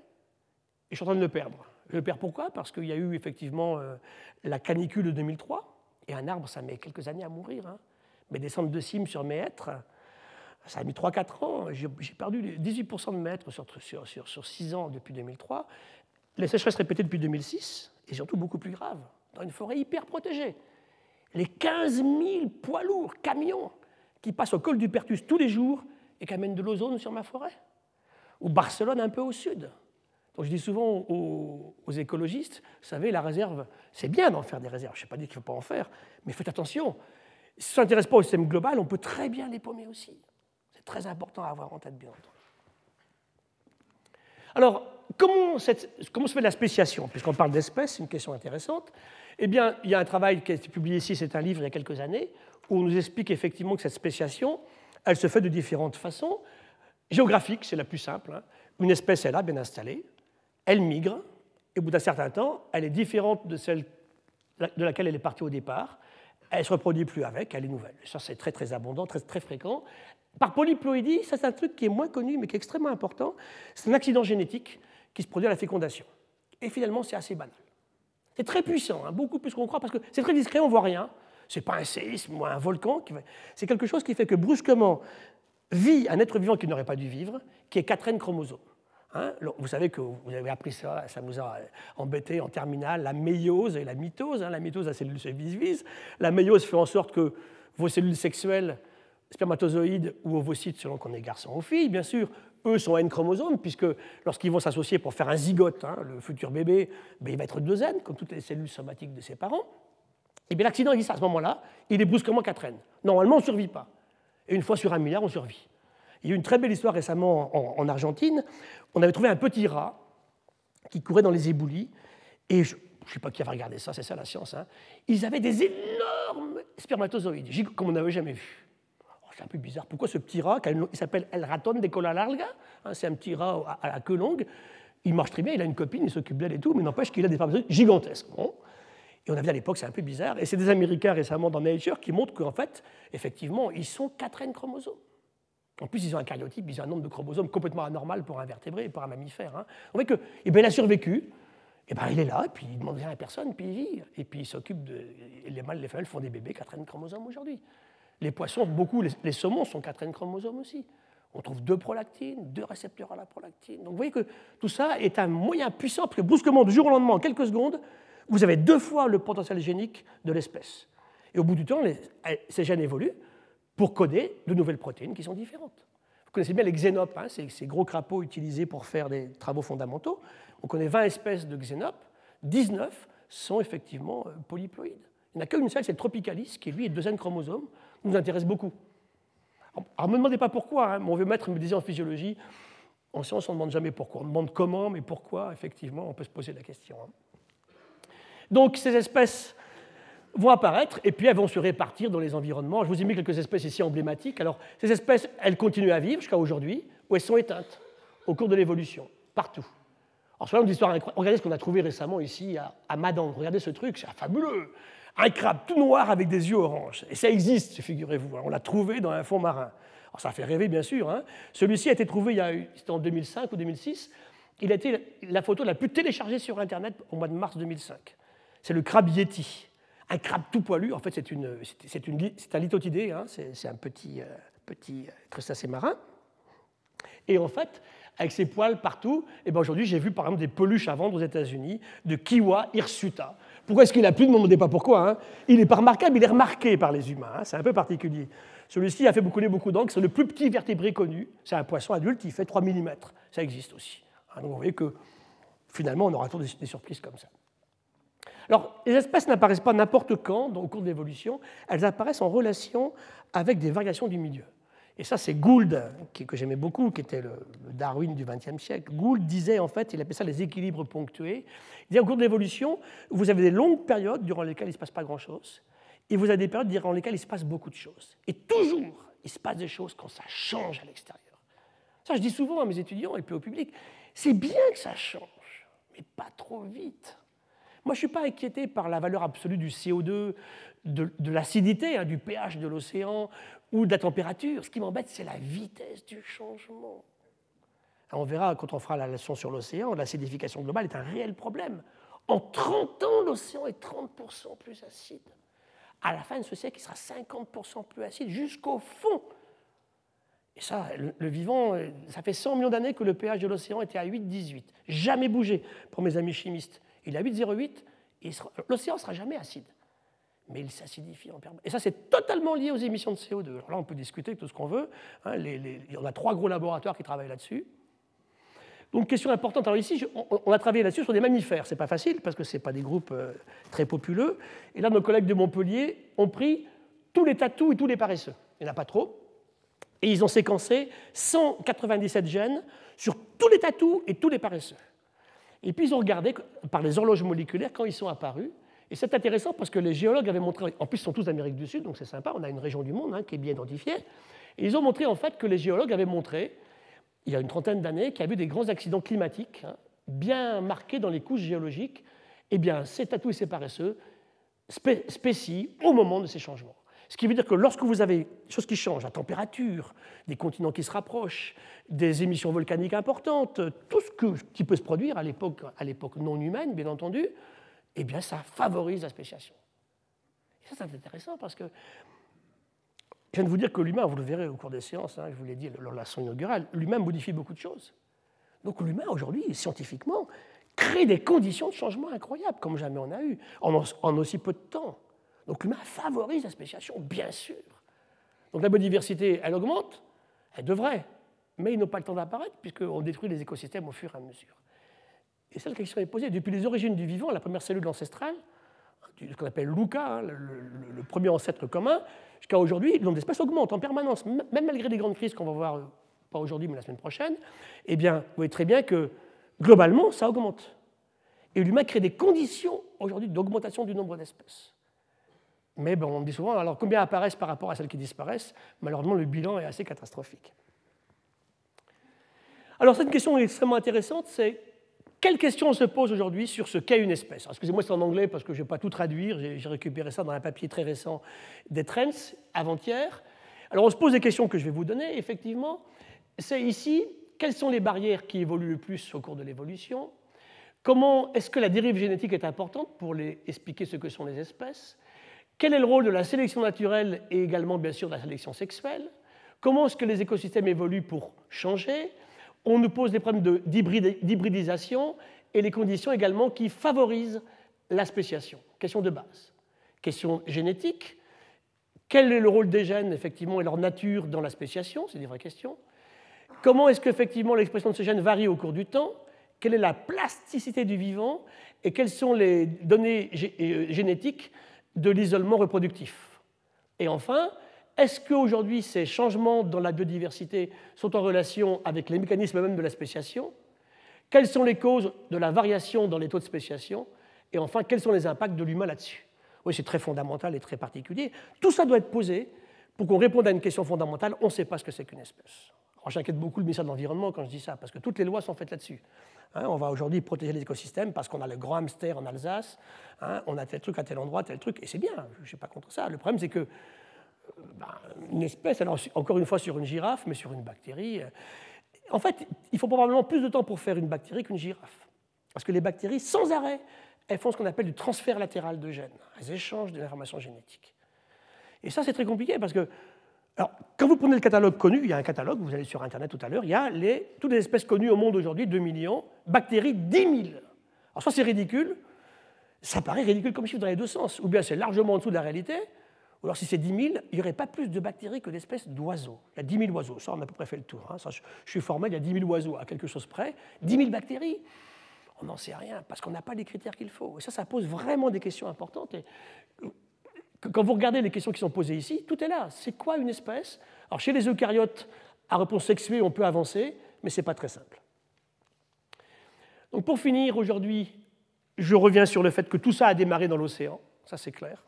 et je suis en train de le perdre. Je le perds pourquoi? Parce qu'il y a eu effectivement euh, la canicule de 2003, et un arbre, ça met quelques années à mourir. Hein. Mais descendre de cime sur mes hêtres, ça a mis 3-4 ans. J'ai perdu 18% de mètres sur, sur, sur, sur 6 ans depuis 2003. Les sécheresses répétées depuis 2006, et surtout beaucoup plus grave, dans une forêt hyper protégée. Les 15 000 poids lourds, camions, qui passent au col du Pertus tous les jours et qui amènent de l'ozone sur ma forêt. Ou Barcelone un peu au sud. Donc je dis souvent aux, écologistes, vous savez, la réserve, c'est bien d'en faire des réserves, je ne sais pas dire qu'il ne faut pas en faire, mais faites attention. Si ça ne s'intéresse pas au système global, on peut très bien les paumer aussi. C'est très important à avoir en tête, bien. Alors, comment, se fait la spéciation Puisqu'on parle d'espèces, c'est une question intéressante. Eh bien, il y a un travail qui a été publié ici, c'est un livre il y a quelques années, où on nous explique effectivement que cette spéciation, elle se fait de différentes façons. Géographique, c'est la plus simple. Hein. Une espèce est là, bien installée, elle migre, et au bout d'un certain temps, elle est différente de celle de laquelle elle est partie au départ. Elle ne se reproduit plus avec, elle est nouvelle. Ça, c'est très très abondant, très, très fréquent. Par polyploïdie, ça c'est un truc qui est moins connu, mais qui est extrêmement important. C'est un accident génétique qui se produit à la fécondation. Et finalement, c'est assez banal. C'est très puissant, hein, beaucoup plus qu'on croit, parce que c'est très discret, on voit rien. Ce n'est pas un séisme ou un volcan. C'est quelque chose qui fait que brusquement vit un être vivant qui n'aurait pas dû vivre, qui est 4 chromosomes. Hein, vous savez que vous avez appris ça, ça nous a embêté en terminale, la méiose et la mitose. Hein, la mitose, la cellule se vise-vise. La méiose fait en sorte que vos cellules sexuelles, spermatozoïdes ou ovocytes, selon qu'on est garçon ou fille, bien sûr, eux sont N chromosomes, puisque lorsqu'ils vont s'associer pour faire un zygote, hein, le futur bébé, ben, il va être 2 N, comme toutes les cellules somatiques de ses parents. Et bien l'accident existe à ce moment-là, il est brusquement 4 N. Normalement, on ne survit pas. Et une fois sur un milliard, on survit. Il y a eu une très belle histoire récemment en, Argentine. On avait trouvé un petit rat qui courait dans les éboulis. Et je ne sais pas qui avait regardé ça, c'est ça la science. Hein. Ils avaient des énormes spermatozoïdes, comme on n'avait jamais vu. C'est un peu bizarre. Pourquoi ce petit rat, il s'appelle El Raton de Cola Larga, hein, c'est un petit rat à queue longue, il marche très bien, il a une copine, il s'occupe d'elle et tout, mais n'empêche qu'il a des spermatozoïdes gigantesques. Et on a vu à l'époque, c'est un peu bizarre. Et c'est des Américains récemment dans Nature qui montrent qu'en fait, effectivement, ils sont 4 N chromosomes. En plus, ils ont un cariotype, ils ont un nombre de chromosomes complètement anormal pour un vertébré et pour un mammifère. Hein. On voit que, eh bien, il a survécu, et ben, il est là, et puis il ne demande rien à personne, puis il vit. Et puis il s'occupe de. Les mâles, les femelles font des bébés 4 N chromosomes aujourd'hui. Les poissons, beaucoup, les, saumons sont 4 N chromosomes aussi. On trouve deux prolactines, deux récepteurs à la prolactine. Donc vous voyez que tout ça est un moyen puissant, parce que brusquement, du jour au lendemain, en quelques secondes, vous avez deux fois le potentiel génique de l'espèce. Et au bout du temps, ces gènes évoluent pour coder de nouvelles protéines qui sont différentes. Vous connaissez bien les xénopes, hein, ces, gros crapauds utilisés pour faire des travaux fondamentaux. On connaît 20 espèces de xénopes, 19 sont effectivement euh, polyploïdes. Il n'y en a qu'une seule, c'est le tropicalis, qui lui est deuxième chromosome, nous intéresse beaucoup. Alors ne me demandez pas pourquoi, hein, mon vieux maître me disait en physiologie, en science on ne demande jamais pourquoi, on demande comment, mais pourquoi, effectivement, on peut se poser la question. Hein. Donc ces espèces vont apparaître et puis elles vont se répartir dans les environnements. Je vous ai mis quelques espèces ici emblématiques. Alors, ces espèces, elles continuent à vivre jusqu'à aujourd'hui, ou elles sont éteintes au cours de l'évolution, partout. Alors, sur d'histoire incroyable, regardez ce qu'on a trouvé récemment ici à, à Madan. Regardez ce truc, c'est fabuleux. Un crabe tout noir avec des yeux oranges. Et ça existe, figurez-vous. Hein. On l'a trouvé dans un fond marin. Alors, ça fait rêver, bien sûr. Hein. Celui-ci a été trouvé il y a, en 2005 ou 2006. Il a été la photo la plus téléchargée sur Internet au mois de mars 2005. C'est le crabe Yeti. Un crabe tout poilu, en fait, c'est, une, c'est, une, c'est un lithotidé, hein, c'est, un petit, euh, petit crustacé marin. Et en fait, avec ses poils partout, eh ben aujourd'hui, j'ai vu par exemple des peluches à vendre aux États-Unis de Kiwa hirsuta. Pourquoi est-ce qu'il n'a plus Ne me demandez pas pourquoi. Hein. Il n'est pas remarquable, il est remarqué par les humains. Hein. c'est un peu particulier. Celui-ci a fait beaucoup, beaucoup d'encre. C'est le plus petit vertébré connu. C'est un poisson adulte, il fait 3 mm. Ça existe aussi. donc vous voyez que finalement, on aura toujours des surprises comme ça. Alors, les espèces n'apparaissent pas n'importe quand au cours de l'évolution, elles apparaissent en relation avec des variations du milieu. Et ça, c'est Gould, que j'aimais beaucoup, qui était le, Darwin du XXe siècle. Gould disait, en fait, il appelait ça les équilibres ponctués. Il dit, au cours de l'évolution, vous avez des longues périodes durant lesquelles il ne se passe pas grand-chose, et vous avez des périodes durant lesquelles il se passe beaucoup de choses. Et toujours, il se passe des choses quand ça change à l'extérieur. Ça, je dis souvent à mes étudiants et puis au public, c'est bien que ça change, mais pas trop vite. Moi, je ne suis pas inquiété par la valeur absolue du CO2, de, l'acidité, hein, du pH de l'océan ou de la température. Ce qui m'embête, c'est la vitesse du changement. on verra quand on fera la leçon sur l'océan, l'acidification globale est un réel problème. En 30 ans, l'océan est 30% plus acide. À la fin de ce siècle, il sera 50% plus acide jusqu'au fond. Et ça, le, vivant, euh, ça fait 100 millions d'années que le pH de l'océan était à 8,18. Jamais bougé pour mes amis chimistes. Il est à 8,08 et l'océan sera jamais acide. Mais il s'acidifie en permanence. Et ça, c'est totalement lié aux émissions de CO2. Alors là, on peut discuter tout ce qu'on veut. Hein, les, on a trois gros laboratoires qui travaillent là-dessus. Donc, question importante. Alors ici, on, a travaillé là-dessus sur des mammifères. Ce n'est pas facile parce que ce pas des groupes euh, très populeux. Et là, nos collègues de Montpellier ont pris tous les tatous et tous les paresseux. Il n'y en a pas trop. Et ils ont séquencé 197 gènes sur tous les tatous et tous les paresseux. Et puis ils ont regardé par les horloges moléculaires quand ils sont apparus. Et c'est intéressant parce que les géologues avaient montré, en plus ils sont tous d'Amérique du Sud, donc c'est sympa, on a une région du monde hein, qui est bien identifiée. Et ils ont montré en fait que les géologues avaient montré, il y a une trentaine d'années, qu'il y avait des grands accidents climatiques hein, bien marqués dans les couches géologiques. Eh bien, ces tatous et ces paresseux spécient au moment de ces changements. Ce qui veut dire que lorsque vous avez des choses qui changent, la température, des continents qui se rapprochent, des émissions volcaniques importantes, tout ce qui peut se produire à l'époque non humaine, bien entendu, eh bien ça favorise la spéciation. Et ça, c'est intéressant parce que je viens de vous dire que l'humain, vous le verrez au cours des séances, hein, je vous l'ai dit lors de la leçon inaugurale, l'humain modifie beaucoup de choses. Donc l'humain, aujourd'hui, scientifiquement, crée des conditions de changement incroyables, comme jamais on a eu, en aussi peu de temps. Donc l'humain favorise la spéciation, bien sûr. Donc la biodiversité, elle augmente, elle devrait, mais ils n'ont pas le temps d'apparaître puisqu'on détruit les écosystèmes au fur et à mesure. Et cette question est posée. Depuis les origines du vivant, la première cellule ancestrale, ce qu'on appelle Luca, hein, le, premier ancêtre commun, jusqu'à aujourd'hui, le nombre d'espèces augmente en permanence, même malgré les grandes crises qu'on va voir, euh, pas aujourd'hui, mais la semaine prochaine. Eh bien, vous voyez très bien que globalement, ça augmente. Et l'humain crée des conditions aujourd'hui d'augmentation du nombre d'espèces. Mais on dit souvent, alors combien apparaissent par rapport à celles qui disparaissent? Malheureusement, le bilan est assez catastrophique. Alors, cette question est extrêmement intéressante, c'est quelle question on se pose aujourd'hui sur ce qu'est une espèce Excusez-moi, c'est en anglais parce que je ne vais pas tout traduire, j'ai récupéré ça dans un papier très récent des Trends, avant-hier. Alors, on se pose des questions que je vais vous donner, effectivement. C'est ici, quelles sont les barrières qui évoluent le plus au cours de l'évolution? Comment est-ce que la dérive génétique est importante pour expliquer ce que sont les espèces? Quel est le rôle de la sélection naturelle et également, bien sûr, de la sélection sexuelle? Comment est-ce que les écosystèmes évoluent pour changer? On nous pose des problèmes d'hybridisation et les conditions également qui favorisent la spéciation. Question de base. Question génétique. Quel est le rôle des gènes, effectivement, et leur nature dans la spéciation? C'est des vraies questions. Comment est-ce qu'effectivement l'expression de ces gènes varie au cours du temps? Quelle est la plasticité du vivant? Et quelles sont les données euh, génétiques de l'isolement reproductif? Et enfin, est-ce qu'aujourd'hui ces changements dans la biodiversité sont en relation avec les mécanismes même de la spéciation? Quelles sont les causes de la variation dans les taux de spéciation? Et enfin, quels sont les impacts de l'humain là-dessus? Oui, c'est très fondamental et très particulier. Tout ça doit être posé pour qu'on réponde à une question fondamentale. On ne sait pas ce que c'est qu'une espèce. J'inquiète beaucoup le ministère de l'Environnement quand je dis ça, parce que toutes les lois sont faites là-dessus. Hein, on va aujourd'hui protéger les écosystèmes parce qu'on a le grand hamster en Alsace, hein, on a tel truc à tel endroit, tel truc, et c'est bien, je ne suis pas contre ça. Le problème, c'est que euh, ben, une espèce, alors encore une fois sur une girafe, mais sur une bactérie, euh, en fait, il faut probablement plus de temps pour faire une bactérie qu'une girafe. Parce que les bactéries, sans arrêt, elles font ce qu'on appelle du transfert latéral de gènes. Elles échangent de l'information génétique. Et ça, c'est très compliqué parce que alors, quand vous prenez le catalogue connu, il y a un catalogue, vous allez sur Internet tout à l'heure, il y a toutes les espèces connues au monde aujourd'hui, 2 millions, bactéries 10 000. Alors, soit c'est ridicule, ça paraît ridicule comme chiffre dans les deux sens, ou bien c'est largement en dessous de la réalité, alors si c'est 10 000, il n'y aurait pas plus de bactéries que d'espèces d'oiseaux. Il y a 10 000 oiseaux, ça on a à peu près fait le tour. Hein. je, suis formel, il y a 10 000 oiseaux à quelque chose près. 10 000 bactéries, on n'en sait rien, parce qu'on n'a pas les critères qu'il faut. Et ça, ça pose vraiment des questions importantes. Et quand vous regardez les questions qui sont posées ici, tout est là. C'est quoi une espèce? Alors chez les eucaryotes, à réponse sexuée, on peut avancer, mais ce n'est pas très simple. Donc pour finir, aujourd'hui, je reviens sur le fait que tout ça a démarré dans l'océan, ça c'est clair.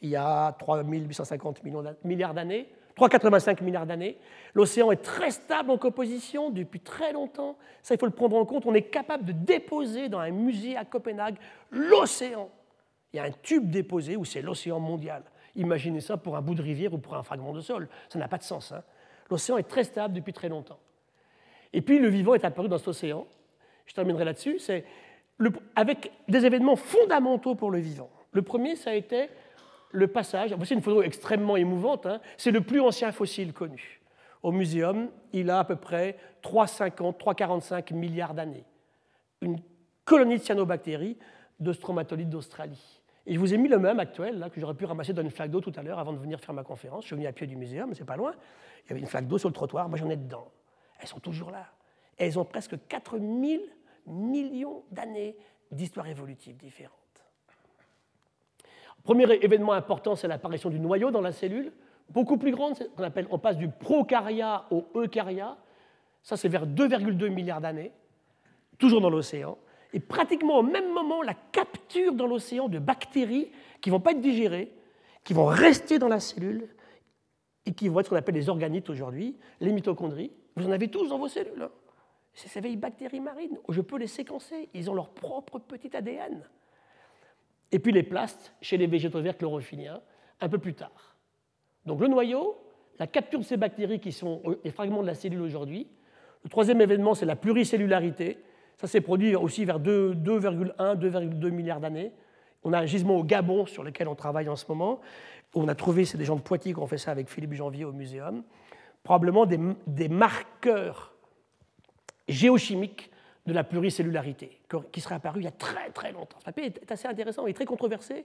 Il y a 3850 milliards d'années, 3,85 milliards d'années. L'océan est très stable en composition depuis très longtemps. Ça, il faut le prendre en compte. On est capable de déposer dans un musée à Copenhague l'océan. Il y a un tube déposé où c'est l'océan mondial. Imaginez ça pour un bout de rivière ou pour un fragment de sol. Ça n'a pas de sens. Hein. L'océan est très stable depuis très longtemps. Et puis le vivant est apparu dans cet océan. Je terminerai là-dessus. C'est avec des événements fondamentaux pour le vivant. Le premier, ça a été le passage. C'est une photo extrêmement émouvante. Hein. C'est le plus ancien fossile connu. Au muséum, il a à peu près 3,50, 3,45 milliards d'années. Une colonie de cyanobactéries de stromatolites d'Australie. Et je vous ai mis le même actuel, que j'aurais pu ramasser dans une flaque d'eau tout à l'heure avant de venir faire ma conférence. Je suis venu à pied du muséum, mais c'est pas loin. Il y avait une flaque d'eau sur le trottoir, moi j'en ai dedans. Elles sont toujours là. elles ont presque 4000 millions d'années d'histoire évolutive différentes. Premier événement important, c'est l'apparition du noyau dans la cellule, beaucoup plus grande, on, appelle, on passe du prokarya au eukarya. Ça, c'est vers 2,2 milliards d'années, toujours dans l'océan et pratiquement au même moment la capture dans l'océan de bactéries qui ne vont pas être digérées, qui vont rester dans la cellule et qui vont être ce qu'on appelle les organites aujourd'hui, les mitochondries. Vous en avez tous dans vos cellules. Hein. C'est ces vieilles bactéries marines. Je peux les séquencer. Ils ont leur propre petit ADN. Et puis les plastes chez les végétaux verts chlorophylliens, un peu plus tard. Donc le noyau, la capture de ces bactéries qui sont les fragments de la cellule aujourd'hui. Le troisième événement, c'est la pluricellularité. Ça s'est produit aussi vers 2,1, 2,2 milliards d'années. On a un gisement au Gabon sur lequel on travaille en ce moment. On a trouvé, c'est des gens de Poitiers qui ont fait ça avec Philippe Janvier au muséum, probablement des, marqueurs géochimiques de la pluricellularité qui seraient apparus il y a très très longtemps. Ce papier est assez intéressant et très controversé,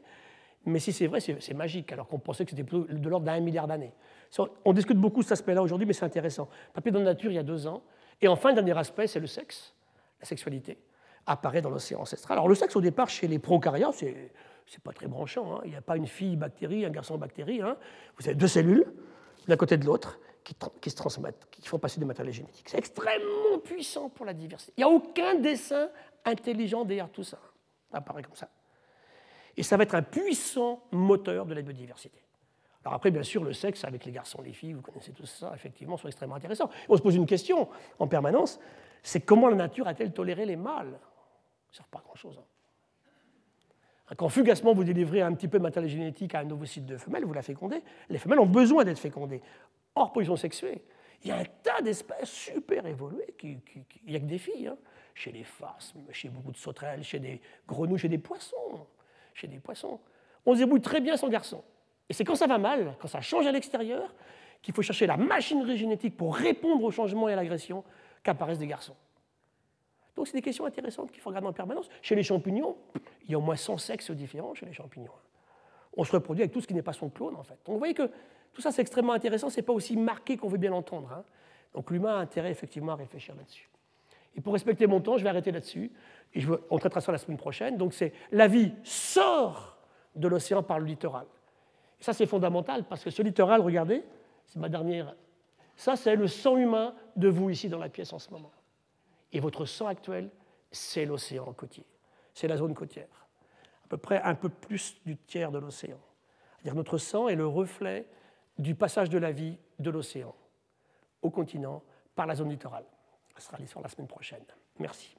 mais si c'est vrai, c'est magique, alors qu'on pensait que c'était de l'ordre d'un milliard d'années. On discute beaucoup de cet aspect-là aujourd'hui, mais c'est intéressant. Papier dans la nature il y a deux ans. Et enfin, le dernier aspect, c'est le sexe la sexualité, apparaît dans l'océan ancestral. Alors le sexe au départ chez les prokaryotes, c'est c'est pas très branchant. Hein. Il n'y a pas une fille bactérie, un garçon bactérie. Hein. Vous avez deux cellules, l'un côté de l'autre, qui, se transmettent, qui font passer des matériels génétiques. C'est extrêmement puissant pour la diversité. Il n'y a aucun dessin intelligent derrière tout ça. Ça apparaît comme ça. Et ça va être un puissant moteur de la biodiversité. Alors après, bien sûr, le sexe avec les garçons, les filles, vous connaissez tout ça, effectivement, sont extrêmement intéressants. On se pose une question en permanence, c'est comment la nature a-t-elle toléré les mâles? Ça ne sert pas grand-chose. Hein. Quand fugacement vous délivrez un petit peu de matériel génétique à un ovocyte de femelle, vous la fécondez, les femelles ont besoin d'être fécondées. Hors position sexuée, il y a un tas d'espèces super évoluées, qui, il n'y a que des filles, hein. chez les phasmes, chez beaucoup de sauterelles, chez des grenouilles, chez des poissons. Chez des poissons. On se débrouille très bien sans garçon. Et c'est quand ça va mal, quand ça change à l'extérieur, qu'il faut chercher la machinerie génétique pour répondre au changement et à l'agression qu'apparaissent des garçons. Donc c'est des questions intéressantes qu'il faut regarder en permanence. Chez les champignons, il y a au moins 100 sexes différents chez les champignons. On se reproduit avec tout ce qui n'est pas son clone, en fait. Donc vous voyez que tout ça, c'est extrêmement intéressant, ce n'est pas aussi marqué qu'on veut bien l'entendre. Hein. Donc l'humain a intérêt effectivement à réfléchir là-dessus. Et pour respecter mon temps, je vais arrêter là-dessus. Et on traitera ça la semaine prochaine. Donc c'est la vie sort de l'océan par le littoral. Et ça, c'est fondamental parce que ce littoral, regardez, c'est ma dernière ça, c'est le sang humain de vous ici dans la pièce en ce moment. Et votre sang actuel, c'est l'océan côtier. C'est la zone côtière. À peu près un peu plus du tiers de l'océan. C'est-à-dire notre sang est le reflet du passage de la vie de l'océan au continent par la zone littorale. Ce sera l'histoire la semaine prochaine. Merci.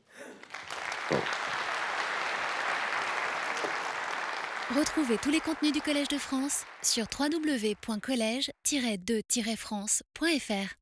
Retrouvez tous les contenus du Collège de France sur www.colège-2-france.fr.